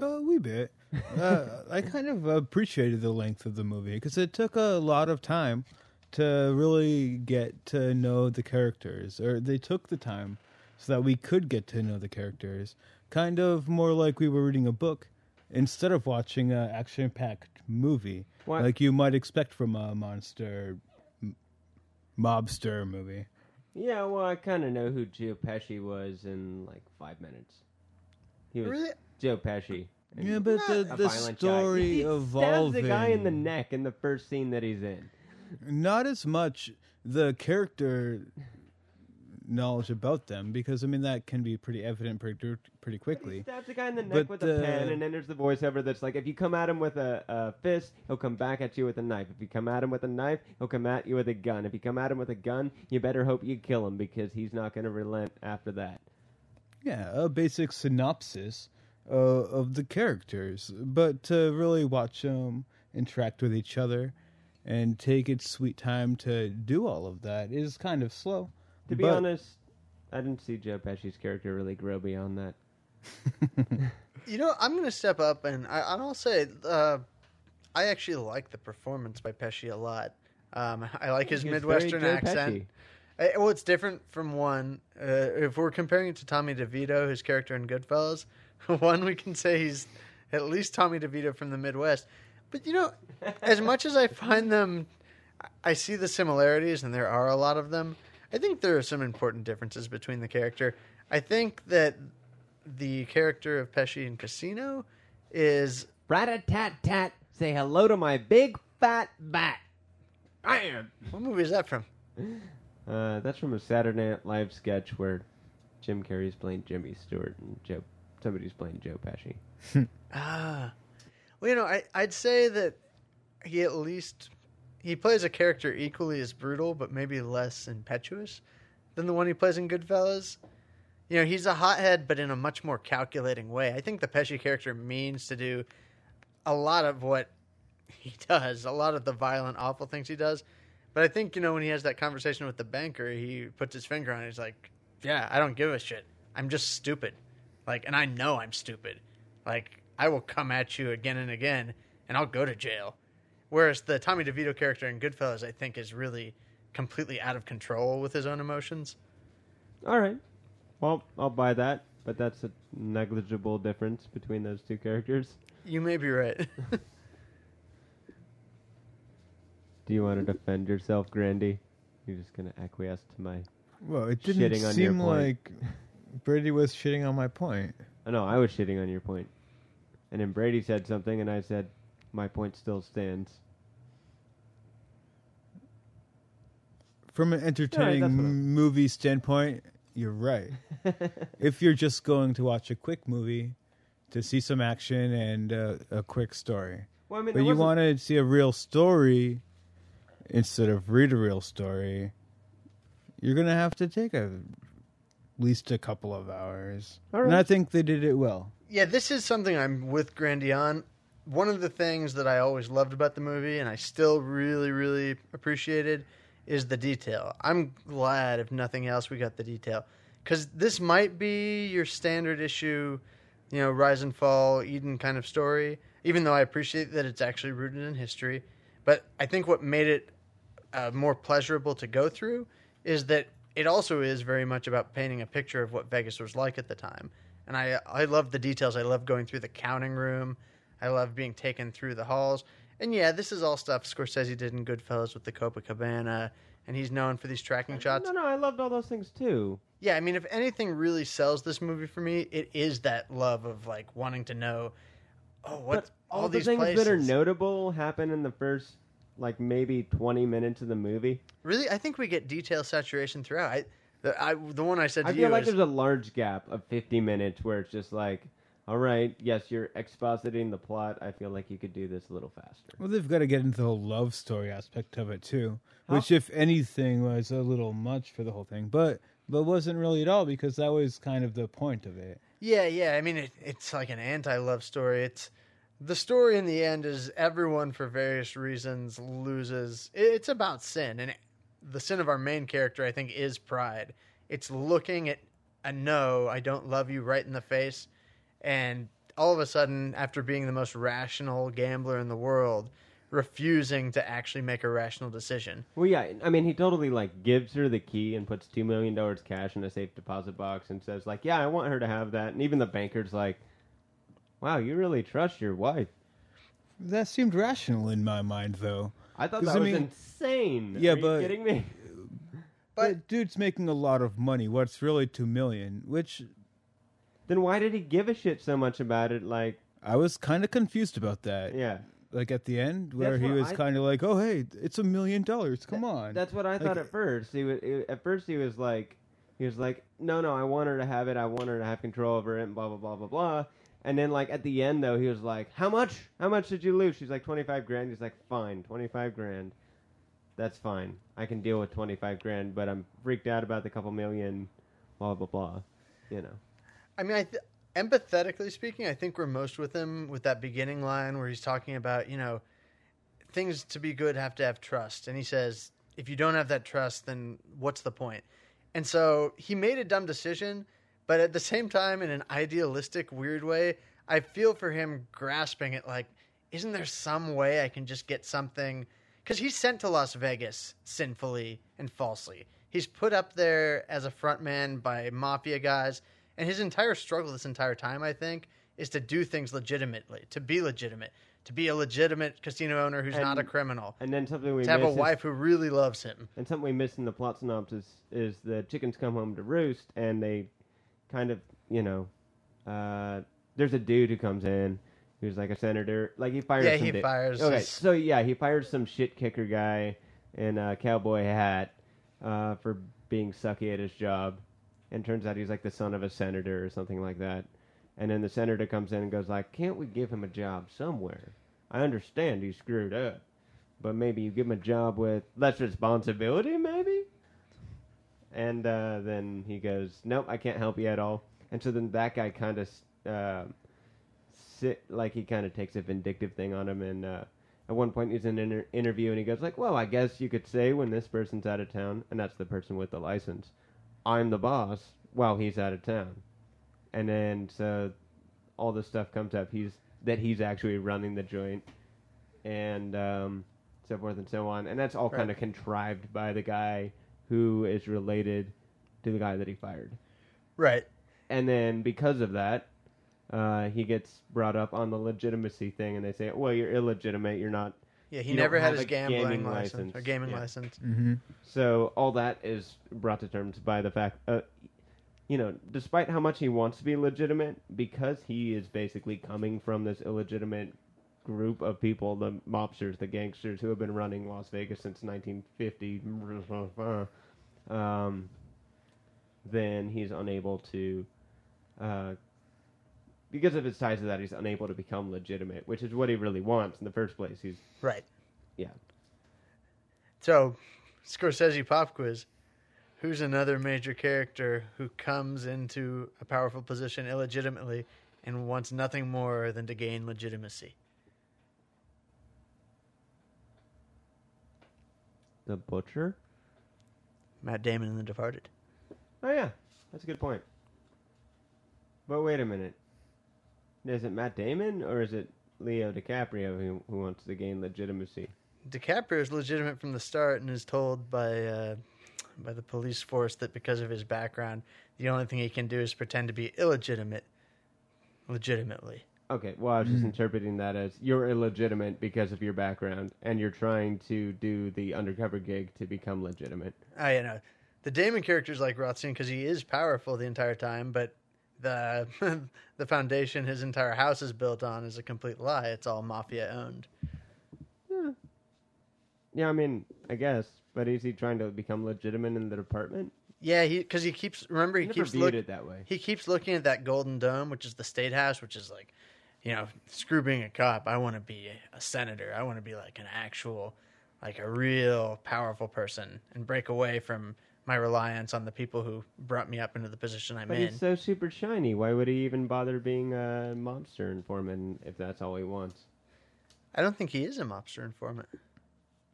A wee bit. uh, I kind of appreciated the length of the movie because it took a lot of time to really get to know the characters, or they took the time so that we could get to know the characters. Kind of more like we were reading a book instead of watching an action-packed movie, What? like you might expect from a monster mobster movie. Yeah, well, I kind of know who Joe Pesci was in like five minutes. He was Really? Joe Pesci. And Yeah, but the a the violent guy. story he, he stabs evolving. the guy in the neck in the first scene that he's in. not as much the character knowledge about them because I mean that can be pretty evident pretty pretty He quickly. stabs the guy in the neck But, with a pen, uh, and then there's the voiceover that's like, if you come at him with a, a fist, he'll come back at you with a knife. If you come at him with a knife, he'll come at you with a gun. If you come at him with a gun, you better hope you kill him because he's not going to relent after that. Yeah, a basic synopsis uh, of the characters, but to really watch them interact with each other and take its sweet time to do all of that is kind of slow. To be But- honest, I didn't see Joe Pesci's character really grow beyond that. You know, I'm going to step up and, I, and I'll say, uh, I actually like the performance by Pesci a lot. Um, I like his Midwestern accent. Uh, well, it's different from one. Uh, if we're comparing it to Tommy DeVito, his character in Goodfellas, one we can say he's at least Tommy DeVito from the Midwest. But you know, as much as I find them, I see the similarities, and there are a lot of them. I think there are some important differences between the character. I think that the character of Pesci in Casino is Rat a tat tat, say hello to my big fat bat. I am. What movie is that from? Uh, that's from a Saturday Night Live sketch where Jim Carrey's playing Jimmy Stewart and Joe somebody's playing Joe Pesci. Ah, well, you know, I I'd say that he at least he plays a character equally as brutal, but maybe less impetuous than the one he plays in Goodfellas. You know, he's a hothead, but in a much more calculating way. I think the Pesci character means to do a lot of what he does, a lot of the violent, awful things he does. But I think you know when he has that conversation with the banker, he puts his finger on it. He's like, "Yeah, I don't give a shit. I'm just stupid. Like, and I know I'm stupid. Like, I will come at you again and again, and I'll go to jail." Whereas the Tommy DeVito character in Goodfellas, I think, is really completely out of control with his own emotions. All right. Well, I'll buy that, but that's a negligible difference between those two characters. You may be right. Do you want to defend yourself, Grandy? You're just gonna acquiesce to my. Well, it didn't Shitting on your seem point. like Brady was shitting on my point. Oh, no, I was shitting on your point, and then Brady said something, and I said my point still stands. From an entertaining that's what movie standpoint, you're right. if you're just going to watch a quick movie to see some action and uh, a quick story, Well, I mean, but you wasn't- want to see a real story instead of read a real story, you're gonna have to take a, at least a couple of hours. All And I think they did it well. Yeah, this is something I'm with Grandy on. One of the things that I always loved about the movie, and I still really, really appreciated, is the detail. I'm glad, if nothing else, we got the detail. Because this might be your standard issue, you know, rise and fall, Eden kind of story, even though I appreciate that it's actually rooted in history. But I think what made it uh, more pleasurable to go through is that it also is very much about painting a picture of what Vegas was like at the time. And I I love the details. I love going through the counting room. I love being taken through the halls. And yeah, this is all stuff Scorsese did in Goodfellas with the Copacabana, and he's known for these tracking shots. No, no, I loved all those things too. Yeah, I mean, if anything really sells this movie for me, it is that love of like wanting to know, oh, what all, all, the these things places. that are notable happen in the first, like maybe twenty minutes of the movie. Really, I think we get detail saturation throughout. I, the, I, the one I said to I feel like is, there's a large gap of fifty minutes where it's just like, all right, yes, you're expositing the plot. I feel like you could do this a little faster. Well, they've got to get into the whole love story aspect of it too, How- which, if anything, was a little much for the whole thing. But but wasn't really at all because that was kind of the point of it. Yeah, yeah. I mean, it, it's like an anti-love story. It's the story in the end is everyone for various reasons loses. It's about sin, and it, the sin of our main character, I think, is pride. It's looking at a no, I don't love you right in the face, and all of a sudden, after being the most rational gambler in the world, refusing to actually make a rational decision. Well, yeah, I mean, he totally like gives her the key and puts two million dollars cash in a safe deposit box and says like, yeah, I want her to have that. And even the banker's like, wow, you really trust your wife. That seemed rational in my mind, though. I thought that I was mean- insane. Yeah, Are you but- kidding me? But dude's making a lot of money. What's really two million? Which Then why did he give a shit so much about it? Like, I was kind of confused about that. yeah, Like at the end, where That's he what was I- kind of like, "Oh, hey, it's a million dollars. Come on." that's what I thought at first. He was at first he was like, he was like, no, no, I want her to have it. I want her to have control over it, and blah blah blah blah blah. And then like at the end though, he was like, how much? How much did you lose? She's like twenty five grand. He's like, fine, twenty five grand. That's fine. I can deal with twenty five grand, but I'm freaked out about the couple million, blah blah blah. You know. I mean, I th- empathetically speaking, I think we're most with him with that beginning line where he's talking about, you know, things to be good have to have trust. And he says, if you don't have that trust, then what's the point? And so he made a dumb decision, but at the same time, in an idealistic, weird way, I feel for him grasping it like, isn't there some way I can just get something? Because he's sent to Las Vegas sinfully and falsely. He's put up there as a frontman by mafia guys, and his entire struggle this entire time, I think, is to do things legitimately, to be legitimate, to be a legitimate casino owner who's not a criminal, And then something we to have a is- wife who really loves him. And something we miss in the plot synopsis is the chickens come home to roost, and they kind of, you know, uh, there's a dude who comes in who's like a senator. Like he fires. Yeah, some he dude. fires Okay, his- so yeah, he fires some shit kicker guy in a cowboy hat uh, for being sucky at his job. And turns out he's like the son of a senator or something like that. And then the senator comes in and goes like, "Can't we give him a job somewhere? I understand he screwed up, but maybe you give him a job with less responsibility, maybe." And uh, then he goes, "Nope, I can't help you at all." And so then that guy kind of uh, sit like he kind of takes a vindictive thing on him. And uh, at one point, he's in an inter- interview and he goes like, "Well, I guess you could say when this person's out of town, and that's the person with the license, I'm the boss while he's out of town." And then so all this stuff comes up. He's that he's actually running the joint, and um, so forth and so on. And that's all kind of contrived by the guy who is related to the guy that he fired. Right. And then because of that, uh, he gets brought up on the legitimacy thing, and they say, "Well, you're illegitimate. You're not." Yeah, he You don't never had have his a gambling gaming license, license. or gaming Yeah. license. Mm-hmm. So all that is brought to terms by the fact, uh, you know, despite how much he wants to be legitimate, because he is basically coming from this illegitimate group of people, the mobsters, the gangsters who have been running Las Vegas since 1950. Um, then he's unable to, uh, because of his ties to that, he's unable to become legitimate, which is what he really wants in the first place. He's Right. yeah. So, Scorsese pop quiz. Who's another major character who comes into a powerful position illegitimately and wants nothing more than to gain legitimacy? The butcher. Matt Damon in The Departed. Oh yeah, that's a good point. But wait a minute. Is it Matt Damon or is it Leo DiCaprio who, who wants to gain legitimacy? DiCaprio is legitimate from the start and is told by uh, by the police force that because of his background, the only thing he can do is pretend to be illegitimate, legitimately. Okay, well, I was just interpreting that as you're illegitimate because of your background, and you're trying to do the undercover gig to become legitimate. I you know the Damon character is like Rothstein because he is powerful the entire time, but the the foundation his entire house is built on is a complete lie. It's all mafia owned. Yeah, yeah, I mean, I guess, but is he trying to become legitimate in the department? Yeah, he because he keeps remember I he keeps viewed look, it that way. he keeps looking at that golden dome, which is the state house, which is like, you know, screw being a cop. I want to be a senator. I want to be like an actual, like a real powerful person and break away from my reliance on the people who brought me up into the position I'm But in. he's so super shiny. Why would he even bother being a mobster informant if that's all he wants? I don't think he is a mobster informant.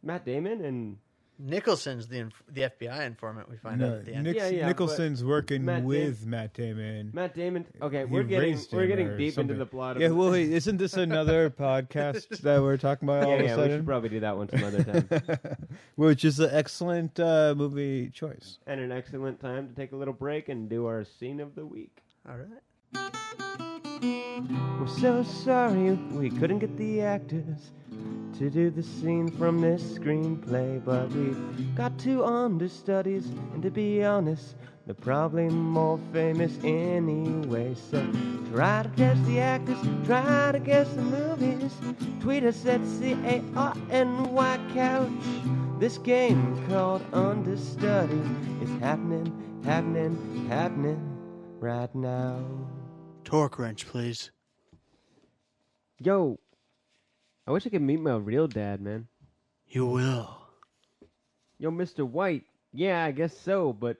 Matt Damon and Nicholson's the inf- the FBI informant. We find out at the end. Nix- Yeah, yeah, Nicholson's working Matt Dam- with Matt Damon. Matt Damon. Okay, He we're getting raised we're him getting or deep something. into the plot. Of Yeah, well, wait, isn't this another podcast that we're talking about all yeah, of a yeah. We sudden? should probably do that one some other time. Which is an excellent uh, movie choice. and an excellent time to take a little break and do our scene of the week. All right. We're so sorry we couldn't get the actors to do the scene from this screenplay, but we've got two understudies, and to be honest, they're probably more famous anyway. So try to guess the actors, try to guess the movies. Tweet us at C A R N Y Couch. This game called Understudy is happening, happening, happening right now. Torque wrench, please. Yo, I wish I could meet my real dad, man. You will. Yo, Mr. White. Yeah, I guess so, but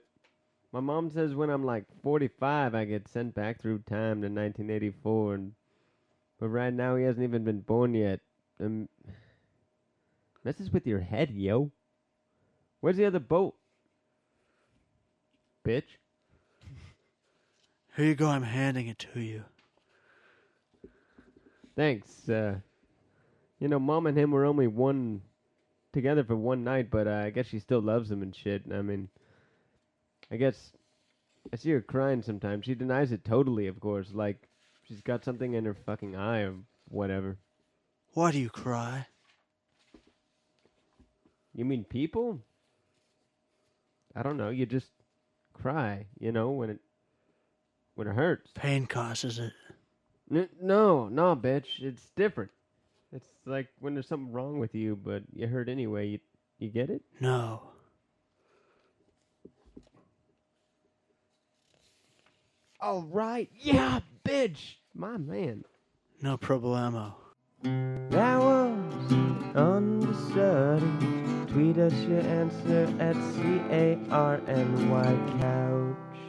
my mom says when I'm like 45, I get sent back through time to 1984, and but right now he hasn't even been born yet. Um, messes with your head, yo. Where's the other boat? Bitch. Here you go. I'm handing it to you. Thanks. Uh, you know, mom and him were only one together for one night, but uh, I guess she still loves him and shit. I mean, I guess I see her crying sometimes. She denies it totally, of course. Like she's got something in her fucking eye or whatever. Why do you cry? You mean people? I don't know. You just cry, you know, when it when it hurts. Pain causes it. N- no, no, bitch. It's different. It's like when there's something wrong with you, but you hurt anyway. You You get it? No. All right. Yeah, bitch. My man. No problemo. That was study. Tweet us your answer at C A R N Y couch.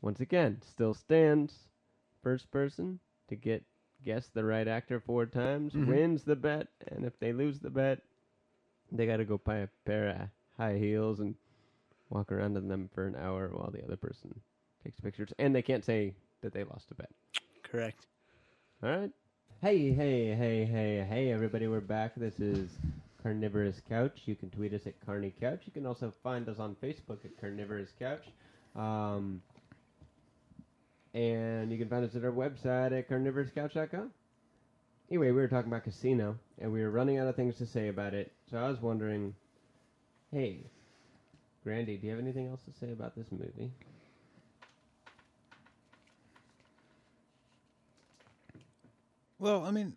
Once again, still stands. First person to get guess the right actor four times Mhm. wins the bet, and if they lose the bet, they got to go buy a pair of high heels and walk around in them for an hour while the other person takes pictures, and they can't say that they lost a bet. Correct. All right. Hey, hey, hey, hey, hey, everybody, we're back. This is Carnivorous Couch. You can tweet us at Carney Couch. You can also find us on Facebook at Carnivorous Couch. Um, and you can find us at our website at carnivorouscouch.com. Anyway, we were talking about Casino, and we were running out of things to say about it. So I was wondering, hey, Grandy, do you have anything else to say about this movie? Well, I mean,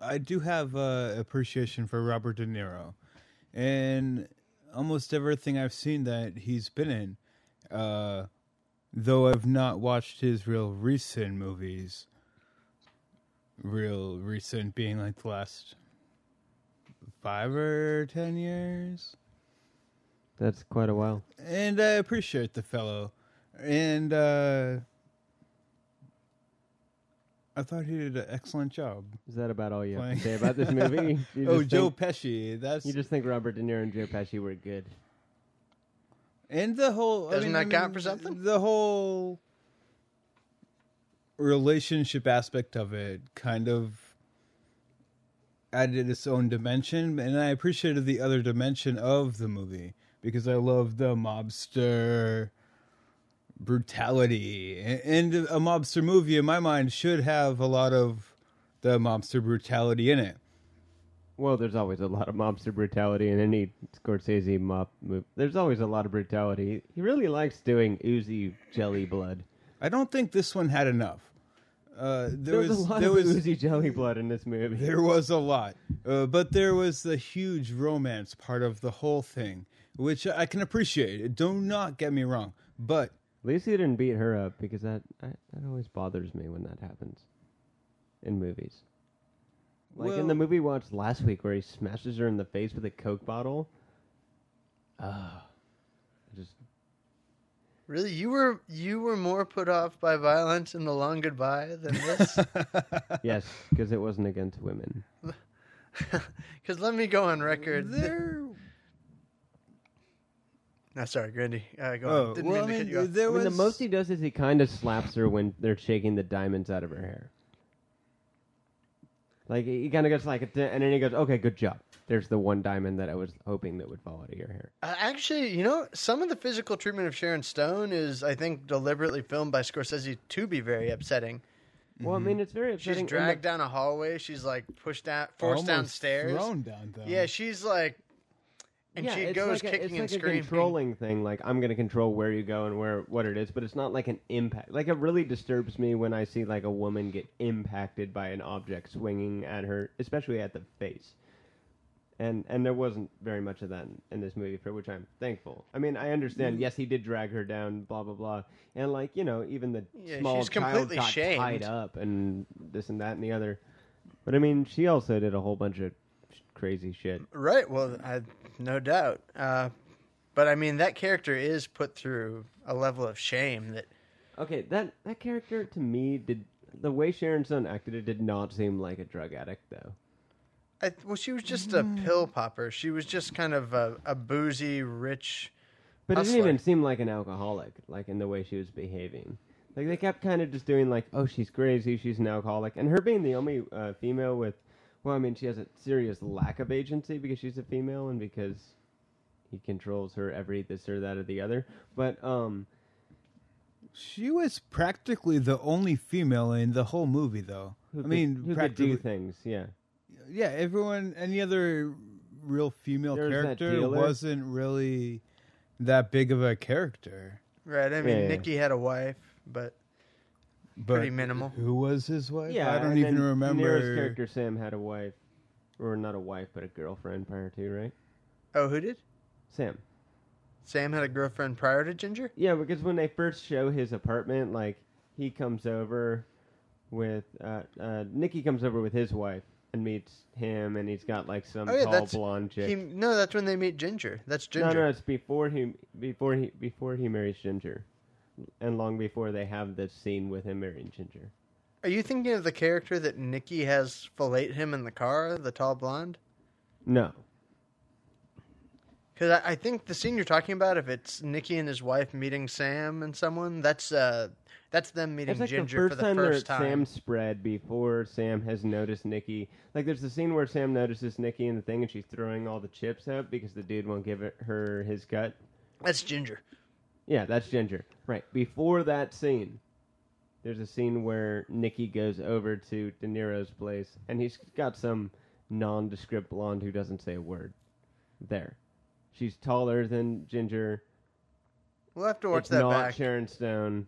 I do have uh, appreciation for Robert De Niro, and almost everything I've seen that he's been in. Uh, though I've not watched his real recent movies. Real recent being like the last five or ten years. That's quite a while. and I appreciate the fellow. And uh, I thought he did an excellent job. Is that about all you have to say about this movie? Oh, Joe think- Pesci. That's You just think Robert De Niro and Joe Pesci were good. And the whole. Doesn't mean, that I count mean, for something? The whole relationship aspect of it kind of added its own dimension, and I appreciated the other dimension of the movie because I love the mobster brutality, and a mobster movie in my mind should have a lot of the mobster brutality in it. Well, there's always a lot of mobster brutality in any Scorsese mob movie. There's always a lot of brutality. He really likes doing oozy jelly blood. I don't think this one had enough. Uh, there There was, was a lot there of was oozy jelly blood in this movie. There was a lot, uh, but there was the huge romance part of the whole thing, which I can appreciate. Do not get me wrong, but At least he didn't beat her up because that I, that always bothers me when that happens in movies. Like in the movie we watched last week where he smashes her in the face with a Coke bottle. Ah, just Really, you were you were more put off by violence in the Long Goodbye than this. yes, because it wasn't against women. Because let me go on record. there. No, sorry, Grandy. Uh, go Oh, on. Didn't well, I mean to cut mean, you off. there I mean, was the most he does is he kind of slaps her when they're shaking the diamonds out of her hair. Like he kind of goes like, a and then he goes, "Okay, good job." There's the one diamond that I was hoping that would fall out of your hair. Uh, actually, you know, some of the physical treatment of Sharon Stone is, I think, deliberately filmed by Scorsese to be very upsetting. Well, I mean, it's very She's upsetting. and the- dragged down a hallway. She's like pushed down, forced almost downstairs. thrown down. Though. Yeah, she's like, and yeah, she goes like a, kicking it's and like screaming. a controlling thing. Like I'm going to control where you go and where what it is, but it's not like an impact. Like it really disturbs me when I see like a woman get impacted by an object swinging at her, especially at the face. And and there wasn't very much of that in, in this movie, for which I'm thankful. I mean, I understand. Mm. Yes, he did drag her down, blah blah blah, and like you know, even the Yeah, small child completely got shamed. tied up and this and that and the other. But I mean, she also did a whole bunch of crazy shit. Right. Well, I, no doubt. Uh, but I mean, that character is put through a level of shame that. Okay, that that character to me did the way Sharon Stone acted it did not seem like a drug addict though. I, well, she was just a Mm. pill popper. She was just kind of a, a boozy, rich. But it didn't even seem like an alcoholic, like in the way she was behaving. Like they kept kind of just doing like, oh, she's crazy, she's an alcoholic, and her being the only uh, female with, well, I mean, she has a serious lack of agency because she's a female and because he controls her every this or that or the other. But um, she was practically the only female in the whole movie, though. who I could- mean, who could practically, do things, yeah. yeah. Everyone, any other real female There was that character wasn't really that big of a character. Right. I mean, Yeah, yeah. Nicky had a wife, but But Pretty minimal. Who was his wife? Yeah, I don't and even then remember. Nero's character Sam had a wife. or not a wife, but a girlfriend prior to, right? Oh, who did? Sam. Sam had a girlfriend prior to Ginger. Yeah, because when they first show his apartment, like he comes over with uh, uh, Nicky comes over with his wife and meets him, and he's got like some Oh, yeah, tall that's- blonde chick. He, no, that's when they meet Ginger. That's Ginger. No, no, it's before he before he before he marries Ginger, and long before they have this scene with him marrying Ginger. Are you thinking of the character that Nicky has filleted him in the car, the tall blonde? No, Because I, I think the scene you're talking about, if it's Nicky and his wife meeting Sam and someone, that's uh, that's them meeting like Ginger the first for the time first time. Sam's spread before Sam has noticed Nicky. Like there's the scene where Sam notices Nicky in the thing, and she's throwing all the chips out because the dude won't give it, her his cut. That's Ginger. Yeah, that's Ginger. Right. Before that scene, there's a scene where Nicky goes over to De Niro's place, and he's got some nondescript blonde who doesn't say a word. There. She's taller than Ginger. We'll have to watch it's that not back Sharon Stone.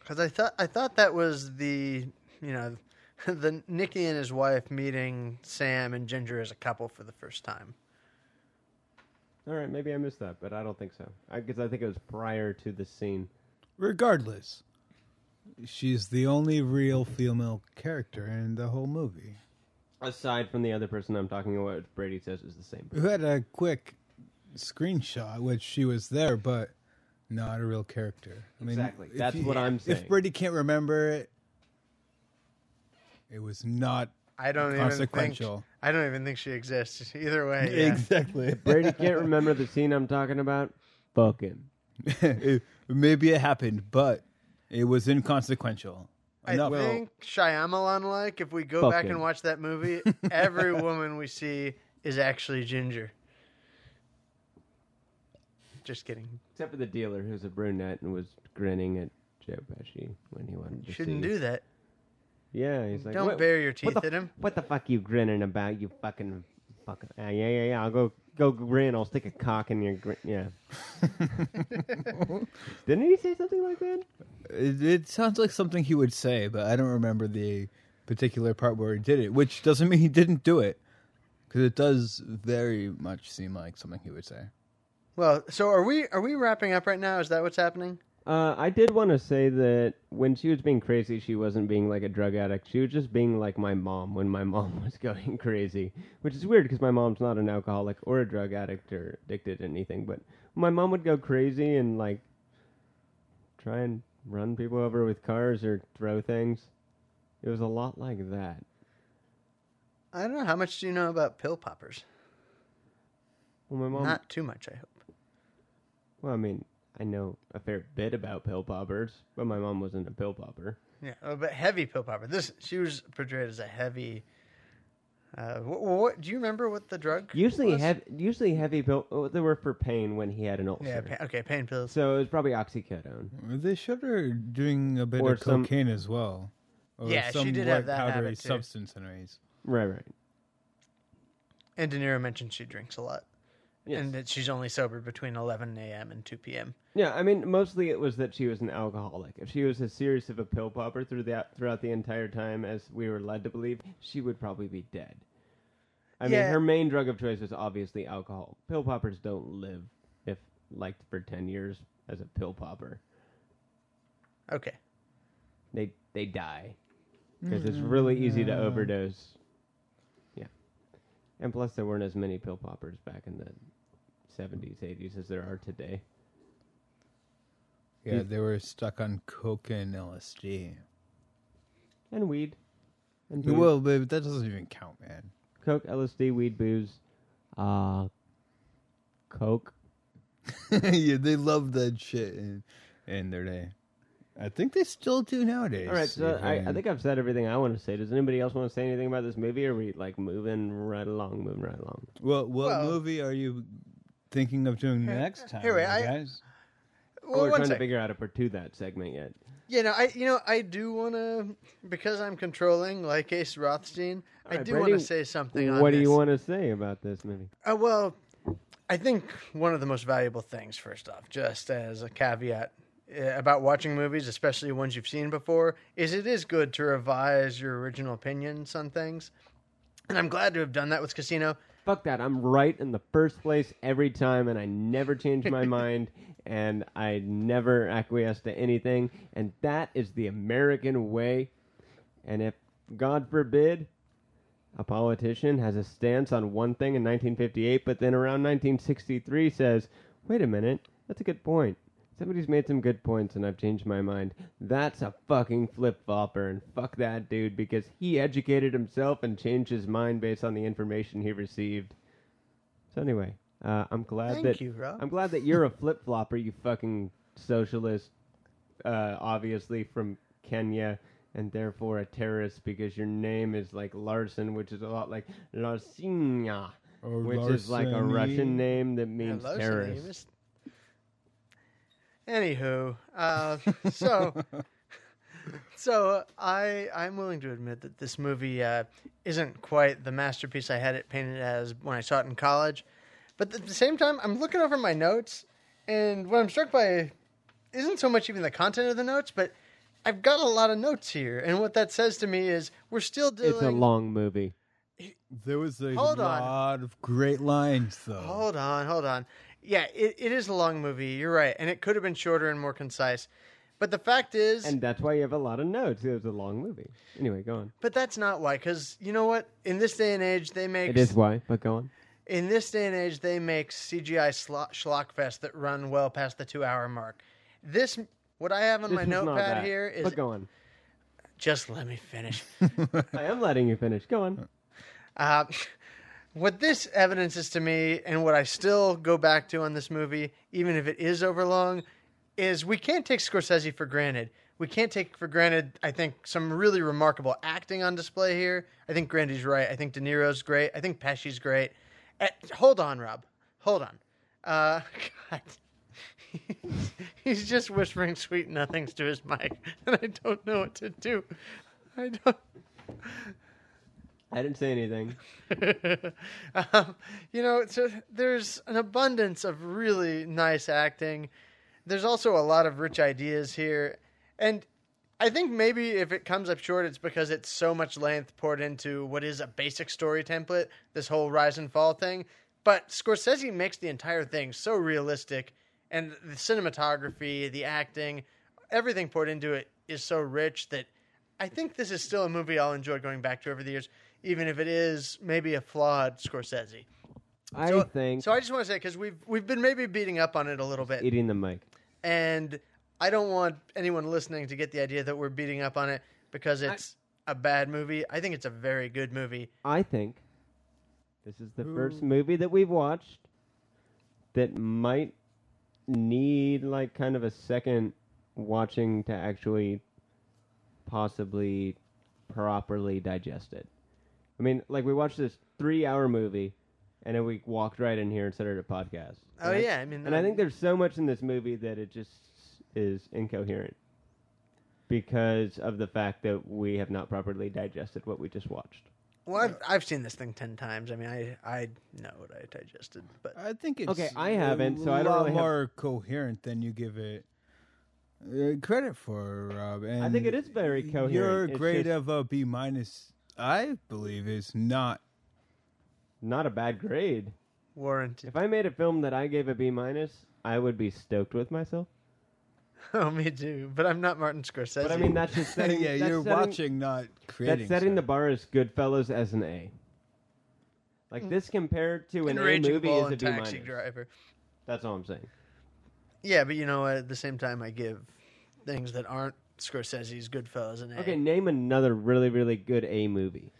because I thought I thought that was the you know the Nicky and his wife meeting Sam and Ginger as a couple for the first time. All right, maybe I missed that, but I don't think so. Because I, think it was prior to the scene. Regardless, she's the only real female character in the whole movie. Aside from the other person I'm talking about, Brady says is the same. Who had a quick screenshot, which she was there, but not a real character. I mean, Exactly. That's what I'm saying. If Brady can't remember it, it was not I don't even think. I don't even think she exists. Either way, yeah. Exactly. Brady can't remember the scene I'm talking about. Fuck him. It- maybe it happened, but it was inconsequential. I Enough. think Shyamalan like if we go Fuck back him. and watch that movie, every woman we see is actually Ginger. Just kidding. Except for the dealer, who's a brunette and was grinning at Joe Pesci when he wanted to Shouldn't see. do that. Yeah, he's like, Don't what, bare your teeth what the, at him. What the fuck you grinning about? You fucking fucking. Uh, yeah, yeah, yeah. I'll go go grin. I'll stick a cock in your grin. Yeah. Didn't he say something like that? It, it sounds like something he would say, but I don't remember the particular part where he did it, which doesn't mean he didn't do it. Because it does very much seem like something he would say. Well, so are we are we wrapping up right now? Is that what's happening? Uh, I did want to say that when she was being crazy, she wasn't being like a drug addict. She was just being like my mom when my mom was going crazy, which is weird because my mom's not an alcoholic or a drug addict or addicted to anything. But my mom would go crazy and like try and run people over with cars or throw things. It was a lot like that. I don't know. How much do you know about pill poppers? Well, my mom. Not too much, I hope. Well, I mean, I know a fair bit about pill poppers, but my mom wasn't a pill popper. Yeah, oh, but heavy pill popper. This she was portrayed as a heavy. Uh, what, what do you remember? What the drug? Usually, was? heavy, usually heavy pill. Oh, they were for pain when he had an ulcer. Yeah. Pa- okay, pain pills. So it was probably oxycodone. They showed her doing a bit Or of some- cocaine as well. Or Yeah, she some did have that powdery habit, too. substance anyways. Right, right. And De Niro mentioned she drinks a lot, Yes. and that she's only sober between 11 a.m. and 2 p.m. Yeah, I mean, mostly it was that she was an alcoholic. If she was as serious of a pill popper through the, throughout the entire time as we were led to believe, she would probably be dead. I mean, her main drug of choice was obviously alcohol. Pill poppers don't live if liked for ten years as a pill popper. Okay. They they die because it's really easy to mm. overdose. And plus there weren't as many pill poppers back in the seventies, eighties as there are today. Yeah, they were stuck on coke and LSD. And weed. And booze. Well, but that doesn't even count, man. Coke, LSD, weed, booze, uh, Coke. yeah, they loved that shit in, in their day. I think they still do nowadays. All right, so I, I think I've said everything I want to say. Does anybody else want to say anything about this movie, or are we like moving right along, moving right along? Well, what Well- movie are you thinking of doing next time, here, wait, you I- guys? Well, We're one trying to sec. figure out how to part two that segment yet. You know, I you know I do want to because I'm controlling like Ace Rothstein. I Alright, do Brady, want to say something. on What do this. you want to say about this movie? Uh, well, I think one of the most valuable things, first off, just as a caveat Uh, about watching movies, especially ones you've seen before, is it is good to revise your original opinions on things. and I'm glad to have done that with Casino. Fuck that. I'm right in the first place every time, and I never change my mind, and I never acquiesce to anything, and that is the American way. And if, God forbid, a politician has a stance on one thing in 1958, but then around 1963 says, wait a minute, that's a good point. Somebody's made some good points and I've changed my mind. That's a fucking flip flopper, and fuck that dude because he educated himself and changed his mind based on the information he received. So anyway, uh, I'm glad Thank that you, Rob. I'm glad that you're a flip flopper, you fucking socialist, uh, obviously from Kenya, and therefore a terrorist because your name is like Larson, which is a lot like Larsinya, Or which is like a Russian name that means Hello, terrorist. Sanemus. Anywho, uh, so so I I'm willing to admit that this movie uh, isn't quite the masterpiece I had it painted as when I saw it in college, but at the same time I'm looking over my notes, and what I'm struck by isn't so much even the content of the notes, but I've got a lot of notes here, and what that says to me is we're still dealing. It's a long movie. There was a Hold on. lot of great lines, though. Hold on, hold on. Yeah, it, it is a long movie. You're right, and it could have been shorter and more concise. But the fact is, And that's why you have a lot of notes. It was a long movie. Anyway, go on. but that's not why. Because you know what? In this day and age, they make It is why, but go on. in this day and age they make CGI schlo- schlockfest that run well past the two hour mark. This what I have on This my was not notpad that. here is But go on. just let me finish. I am letting you finish. Go on. Uh, what this evidences to me, and what I still go back to on this movie, even if it is overlong, is we can't take Scorsese for granted. We can't take for granted, I think, some really remarkable acting on display here. I think Grandy's right. I think De Niro's great. I think Pesci's great. Eh, hold on, Rob. Hold on. Uh, God. He's just whispering sweet nothings to his mic, and I don't know what to do. I don't. I didn't say anything. um, you know, so there's an abundance of really nice acting. There's also a lot of rich ideas here, and I think maybe if it comes up short, it's because it's so much length poured into what is a basic story template. This whole rise and fall thing, but Scorsese makes the entire thing so realistic, and the cinematography, the acting, everything poured into it is so rich that I think this is still a movie I'll enjoy going back to over the years, even if it is maybe a flawed Scorsese. I So, think so. I just want to say because we've we've been maybe beating up on it a little bit, eating the mic. and I don't want anyone listening to get the idea that we're beating up on it because it's a bad movie. I think it's a very good movie. I think this is the Who- first movie that we've watched that might need like kind of a second watching to actually possibly properly digest it. I mean, like we watched this three-hour movie, and then we walked right in here and started a podcast. Oh And I- yeah, I mean, and I think there's so much in this movie that it just is incoherent because of the fact that we have not properly digested what we just watched. well, I've I've seen this thing ten times. I mean, I I know what I digested, but I think it's Okay, I haven't, so I don't lot really have- more coherent than you give it uh, credit for, Rob. And I think it is very coherent. Your It's grade just of a B minus, I believe, is not. not a bad grade. warranted. If I made a film that I gave a B minus, I would be stoked with myself. oh, me too. But I'm not Martin Scorsese. But I mean, that's just setting. yeah, that's you're setting, watching, not creating. That's setting the stuff. bar as Goodfellas as an A. Like mm. this compared to an and A Raging movie Bull is a and B Taxi minus. Driver. That's all I'm saying. Yeah, but you know, at the same time, I give things that aren't Scorsese's Goodfellas an A. Okay, name another really, really good A movie.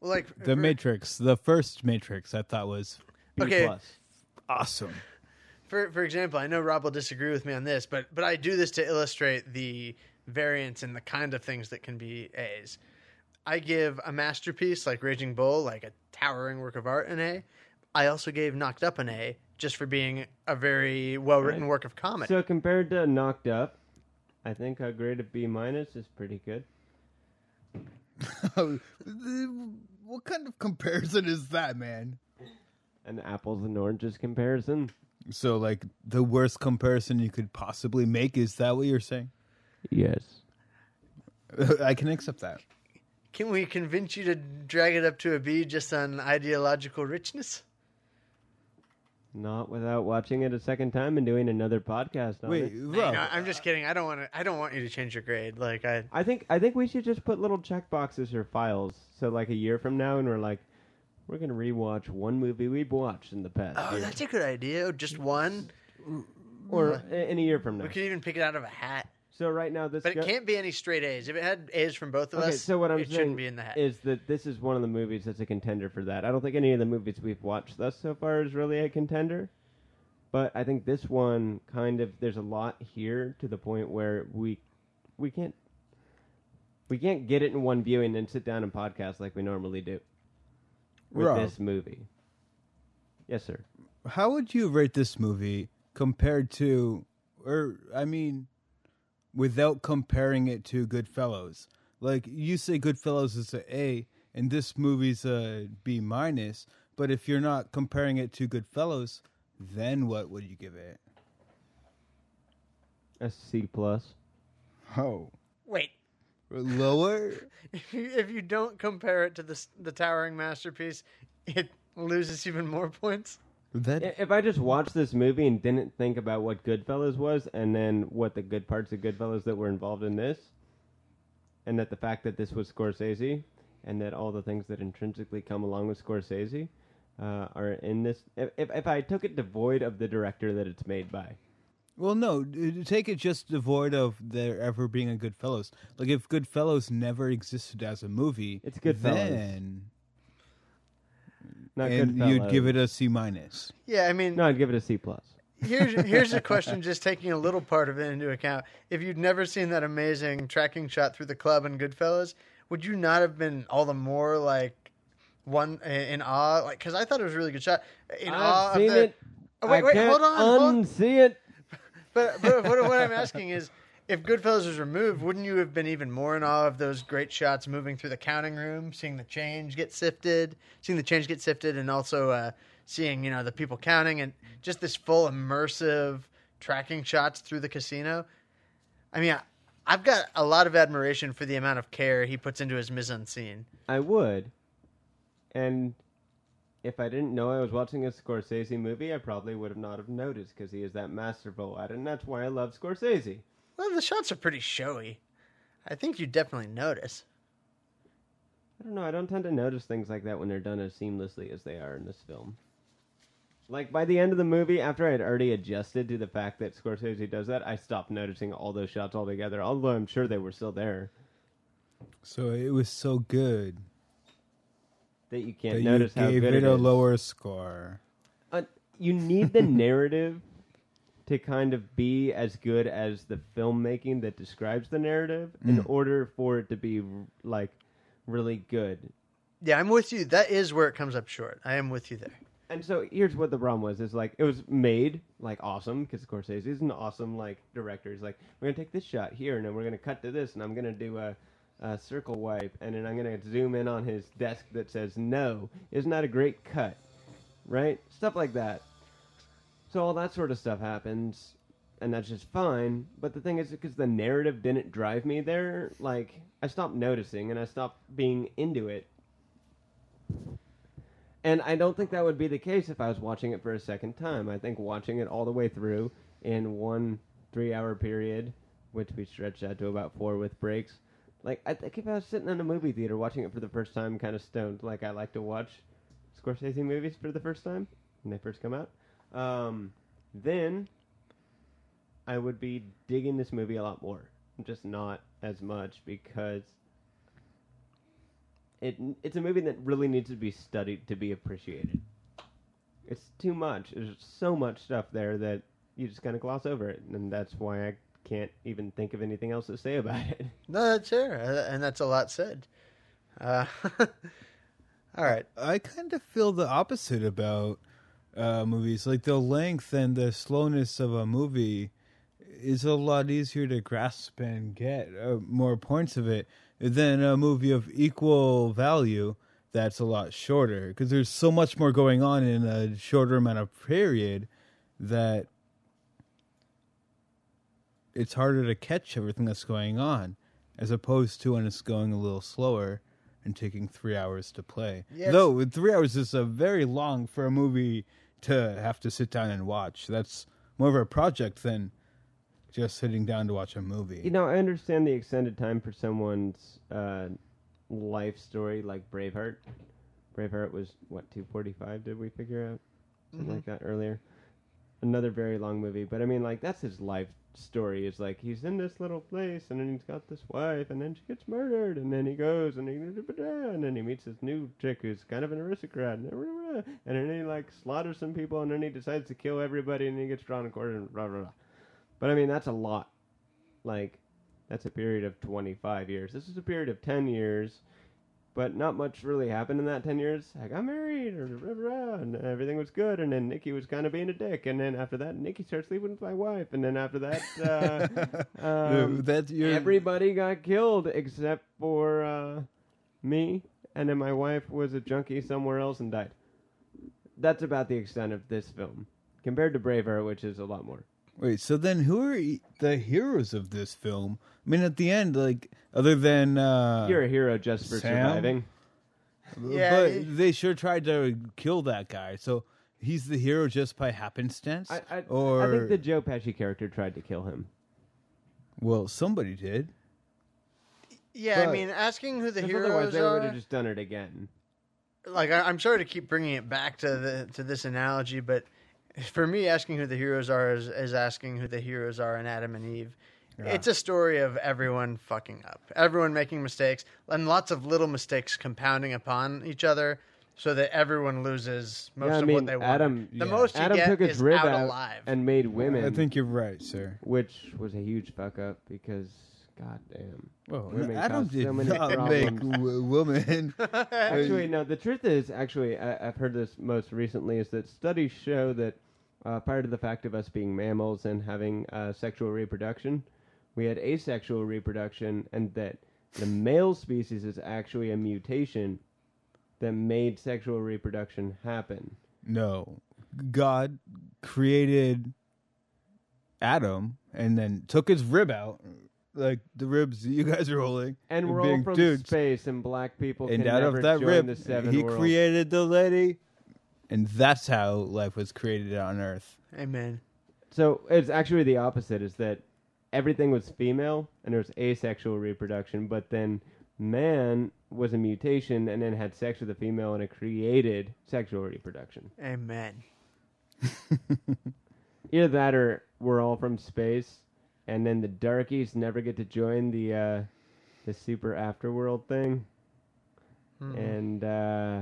well, like The for- Matrix, the first Matrix, I thought was B Okay. plus. awesome. For for example, I know Rob will disagree with me on this, but but I do this to illustrate the variance in the kind of things that can be A's. I give a masterpiece like Raging Bull, like a towering work of art, an A. I also gave Knocked Up an A just for being a very well written Right. work of comedy. So compared to Knocked Up, I think a grade of B minus is pretty good. what kind of comparison is that, man? An apples and oranges comparison. So, like, the worst comparison you could possibly make is that what you're saying? Yes. I can accept that. can we convince you to drag it up to a B just on ideological richness? Not without watching it a second time and doing another podcast on Wait, it. Rob, No, I'm just kidding. I don't want to. I don't want you to change your grade. Like I. I think I think we should just put little check boxes or files. So like a year from now, and we're like, we're gonna rewatch one movie we've watched in the past Oh, year, that's a good idea. Just one. or a- in a year from now. We could even pick it out of a hat. So right now, this But it go- can't be any straight A's. If it had A's from both of Okay, us, so what I'm it saying shouldn't be in the hat. is that this is one of the movies that's a contender for that. I don't think any of the movies we've watched thus so far is really a contender, but I think this one kind of there's a lot here to the point where we we can't we can't get it in one viewing and sit down and podcast like we normally do with Rob. this movie. Yes, sir. how would you rate this movie compared to, or I mean, without comparing it to Goodfellas? Like you say, Goodfellas is a A, and this movie's a B minus. But if you're not comparing it to Goodfellas, then what would you give it? A C plus. Oh, Wait, lower. if you, if you don't compare it to the s- the towering masterpiece, it loses even more points. That If I just watched this movie and didn't think about what Goodfellas was, and then what the good parts of Goodfellas that were involved in this, and that the fact that this was Scorsese, and that all the things that intrinsically come along with Scorsese uh, are in this. If, if if I took it devoid of the director that it's made by, Well, no, d- take it just devoid of there ever being a Goodfellas. Like if Goodfellas never existed as a movie, It's Goodfellas. Then not and Goodfellas. you'd give it a C minus. Yeah, I mean, No, I'd give it a C plus. here's here's a question. Just taking a little part of it into account. If you'd never seen that amazing tracking shot through the club in Goodfellas, would you not have been all the more like one in awe? Like, because I thought it was a really good shot. In awe I've seen of the. it. Oh, wait, I wait, can't hold on, hold on. unsee it. But, but what, what I'm asking is, if Goodfellas was removed, wouldn't you have been even more in awe of those great shots moving through the counting room, seeing the change get sifted, seeing the change get sifted, and also uh, seeing you know the people counting and just this full immersive tracking shots through the casino? I mean, I, I've got a lot of admiration for the amount of care he puts into his mise en scene. I would. And if I didn't know I was watching a Scorsese movie, I probably would have not have noticed because he is that masterful at it, and that's why I love Scorsese. Well, the shots are pretty showy. I think you definitely notice. I don't know. I don't tend to notice things like that when they're done as seamlessly as they are in this film. Like by the end of the movie, after I had already adjusted to the fact that Scorsese does that, I stopped noticing all those shots altogether. Although I'm sure they were still there, So it was so good that you can't that notice you how gave good it it a lower score. uh, you need the narrative to kind of be as good as the filmmaking that describes the narrative in mm. order for it to be like really good. Yeah, I'm with you. That is where it comes up short. I am with you there. And so here's what the problem was: is like it was made like awesome because Scorsese is an awesome like director. He's like, we're gonna take this shot here, and then we're gonna cut to this, and I'm gonna do a, a circle wipe, and then I'm gonna zoom in on his desk that says no. Isn't that a great cut? Right? Stuff like that. So all that sort of stuff happens, and that's just fine. But the thing is, because the narrative didn't drive me there, like I stopped noticing and I stopped being into it. And I don't think that would be the case if I was watching it for a second time. I think watching it all the way through in one three-hour period, which we stretched out to about four with breaks. Like I think if I was sitting in a movie theater watching it for the first time, kind of stoned, like I like to watch Scorsese movies for the first time when they first come out, um, then I would be digging this movie a lot more. Just not as much because it it's a movie that really needs to be studied to be appreciated. It's too much. There's so much stuff there that you just kind of gloss over it, and that's why I can't even think of anything else to say about it. No, that's fair, uh, and that's a lot said. Uh, all right. I kind of feel the opposite about uh, movies. Like the length and the slowness of a movie is a lot easier to grasp and get uh, more points of it than a movie of equal value that's a lot shorter because there's so much more going on in a shorter amount of period that it's harder to catch everything that's going on as opposed to when it's going a little slower and taking three hours to play. Yes. Though three hours is a very long for a movie to have to sit down and watch. That's more of a project than just sitting down to watch a movie. You know, I understand the extended time for someone's uh, life story, like Braveheart. Braveheart was what two forty five? Did we figure out something like that earlier? Another very long movie, but I mean, like that's his life story. Is like he's in this little place, and then he's got this wife, and then she gets murdered, and then he goes and he and then he meets this new chick who's kind of an aristocrat, and and then he like slaughters some people, and then he decides to kill everybody, and he gets drawn in court, and blah blah blah. But I mean, that's a lot. Like, that's a period of 25 years. This is a period of 10 years, but not much really happened in that 10 years. I got married, or blah, blah, blah, and everything was good, and then Nicky was kind of being a dick, and then after that, Nicky starts sleeping with my wife, and then after that, uh, um, That's your everybody got killed except for uh, me, and then my wife was a junkie somewhere else and died. That's about the extent of this film, compared to Braveheart, which is a lot more. Wait, so then who are the heroes of this film? I mean, at the end, like other than uh, You're a hero just for Sam? surviving. Yeah, but it- they sure tried to kill that guy. So he's the hero just by happenstance, I, I, or I think the Joe Pesci character tried to kill him. well, somebody did. Yeah, I But- mean, asking who the Because heroes otherwise, they would are. have just done it again. like I, I'm sorry to keep bringing it back to the to this analogy, but for me, asking who the heroes are is, is asking who the heroes are in Adam and Eve. It's a story of everyone fucking up, everyone making mistakes, and lots of little mistakes compounding upon each other, so that everyone loses most Yeah, I of mean, what they want. Adam- the yeah. most you Adam get took his is rib out, out alive. and made women, I think you're right, sir. which was a huge fuck up because, goddamn. Well, Women Adam did so many not make w- women. Actually, no. The truth is, actually, I, I've heard this most recently, is that studies show that uh, prior to the fact of us being mammals and having uh, sexual reproduction, we had asexual reproduction, and that the male species is actually a mutation that made sexual reproduction happen. no, God created Adam and then took his rib out, like the ribs that you guys are holding, And we're all being from dudes. space, and black people and can out never of that join rib, the seven he worlds. created the lady, and that's how life was created on Earth. Amen. So it's actually the opposite. Is that everything was female and there was asexual reproduction, but then man was a mutation and then had sex with a female and it created sexual reproduction. Amen. Either that or we're all from space, and then the darkies never get to join the uh, the super afterworld thing. Mhm. And uh,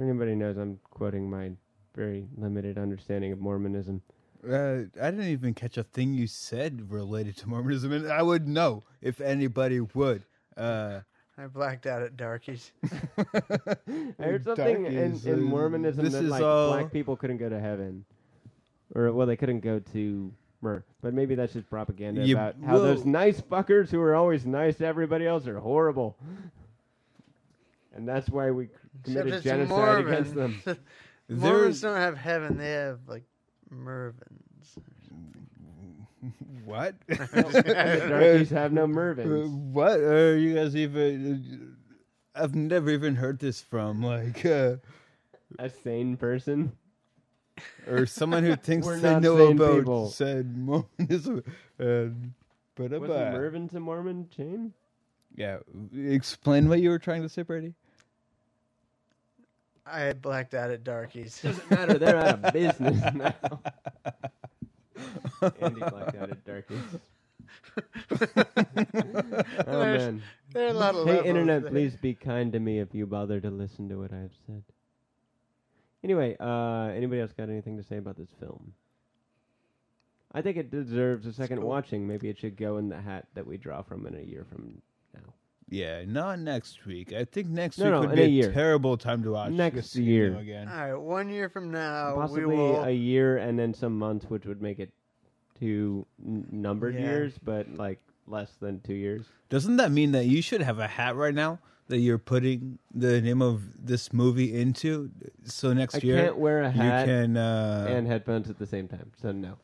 anybody knows I'm quoting my very limited understanding of Mormonism. Uh, I didn't even catch a thing you said related to Mormonism, and I would know if anybody would. Uh, I blacked out at Darkies. I heard something in, Darkies, in uh, Mormonism this that is like all- black people couldn't go to heaven, or well, they couldn't go to Mur. But maybe that's just propaganda You- about how those well- nice fuckers who are always nice to everybody else are horrible, and that's why we c- Except committed it's genocide against them. Mormon. There- Mormons don't have heaven; they have like Mervins. what? the darkies have no Uh, Mervins. what are you guys even? I've never even heard this from like, uh, A sane person. or someone who thinks We're they know about people. said Mormonism. Uh, but Was about Mervin to Mormon chain? yeah, explain what you were trying to say, Brady. I blacked out at Darkies. Doesn't matter. They're out of business now. Andy blacked out at darkies. oh There's- man. There are a lot of Hey, internet, there. please be kind to me if you bother to listen to what I have said. Anyway, uh, anybody else got anything to say about this film? I think it deserves a second cool. watching. Maybe it should go in the hat that we draw from in a year from now. Yeah, not next week. I think next No, week no, would in be a a, year. terrible time to watch. Next Casino year. again. All right, one year from now, Possibly we will. a year and then some months, which would make it two n- numbered Yeah. years, but like less than two years. Doesn't that mean that you should have a hat right now that you're putting the name of this movie into? So next I year can't wear a hat you can. Uh, and headphones at the same time, so no.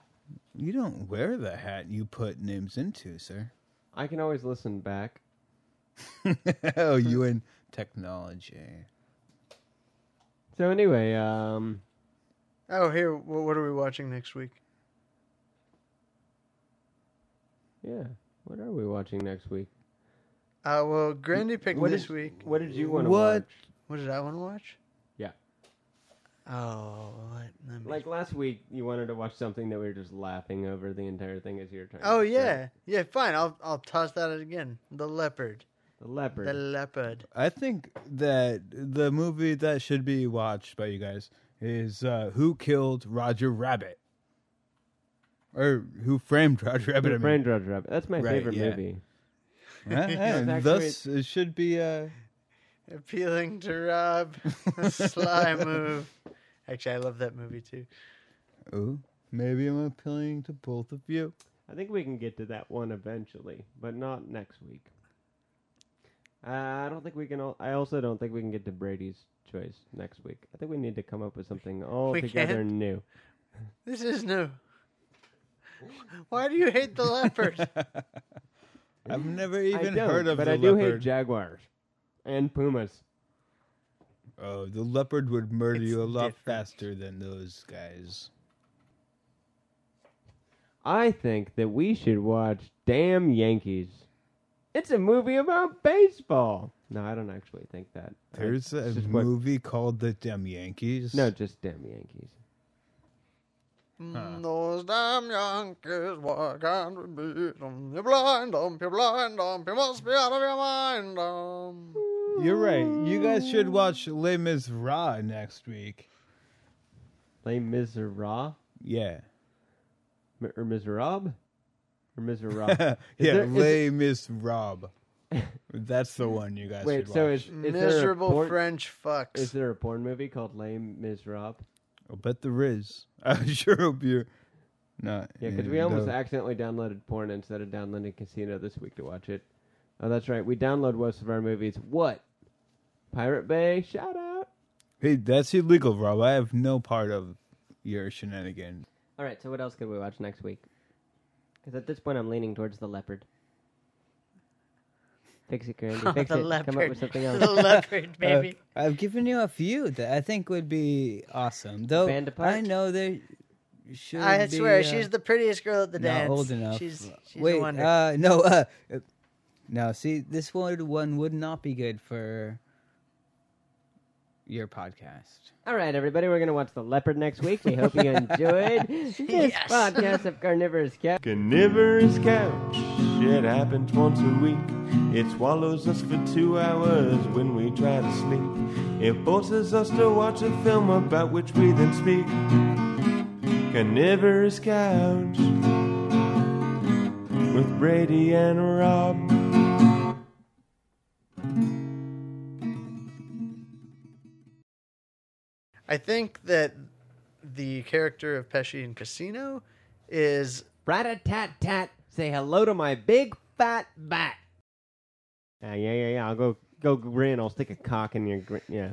you don't wear the hat you put names into, sir. I can always listen back. Oh, you and technology. So anyway, um, Oh, here. wh- What are we watching next week? yeah. What are we watching next week? Uh, well, Grandy picked What this did- week. What did you want to watch? What did I want to watch? Yeah. Oh, what? Me- Like last week, you wanted to watch something that we were just laughing over the entire thing as you were trying. Oh to yeah, yeah. Fine. I'll I'll toss that again. The leopard. The leopard. The leopard. I think that the movie that should be watched by you guys is uh, Who Killed Roger Rabbit? Or Who Framed Roger Rabbit? I mean. Brain Roger Rabbit. That's my Right, favorite yeah. movie. Huh? And thus, it should be. Uh, Appealing to Rob. A sly move. Actually, I love that movie too. oh, maybe I'm appealing to both of you. I think we can get to that one eventually, but not next week. Uh, I don't think we can. Al- I also don't think we can get to Brady's choice next week. I think we need to come up with something altogether can't? new. This is new. Why do you hate the leopard? I've never I even don't, heard of Leopard. but the I do hate jaguars and pumas. oh, the leopard would murder It's you a lot different. faster than those guys. I think that we should watch Damn Yankees. It's a movie about baseball. No, I don't actually think that. There's a it's just what- movie called The Damn Yankees. no, just Damn Yankees. Mm, Those damn Yankees, why can't we beat them? You're blind, um, you're blind, um, you must be out of your mind, um. You're right. You guys should watch Les Miserables next week. Les Miserables? Yeah. M- or Miserable? Or Miserable? Is yeah, there- is Les Miserables. That's the one you guys Wait, should so watch. is, is Miserable porn, French fucks. Is there a porn movie called Les Miserables? I'll bet there is. I sure hope you're not. Yeah, because we almost the- accidentally downloaded porn instead of downloading Casino this week to watch it. Oh, that's right. We download most of our movies. What? Pirate Bay? Shout out. Hey, that's illegal, Rob. I have no part of your shenanigans. All right, so what else could we watch next week? Because at this point, I'm leaning towards the leopard. Fix it, Grandy. Oh, Fix the it. leopard. Come up with something else. the leopard, baby. Uh, I've given you a few that I think would be awesome. Though Band apart? I know there should I be, swear, uh, she's the prettiest girl at the not dance. old enough. She's, she's a Wait, wonder. uh, no, uh, uh, no. See, this one one would not be good for your podcast. All right, everybody, we're going to watch The Leopard next week. We hope you enjoyed this Yes. podcast of Carnivorous Cat. Carnivorous couch, it happens once a week. It swallows us for two hours when we try to sleep. It forces us to watch a film about which we then speak. Carnivorous couch with Brady and Rob. I think that the character of Pesci in Casino is Rat-a-tat-tat. Say hello to my big fat bat. Uh, yeah, yeah, yeah. I'll go go grin. I'll stick a cock in your grin. Yeah.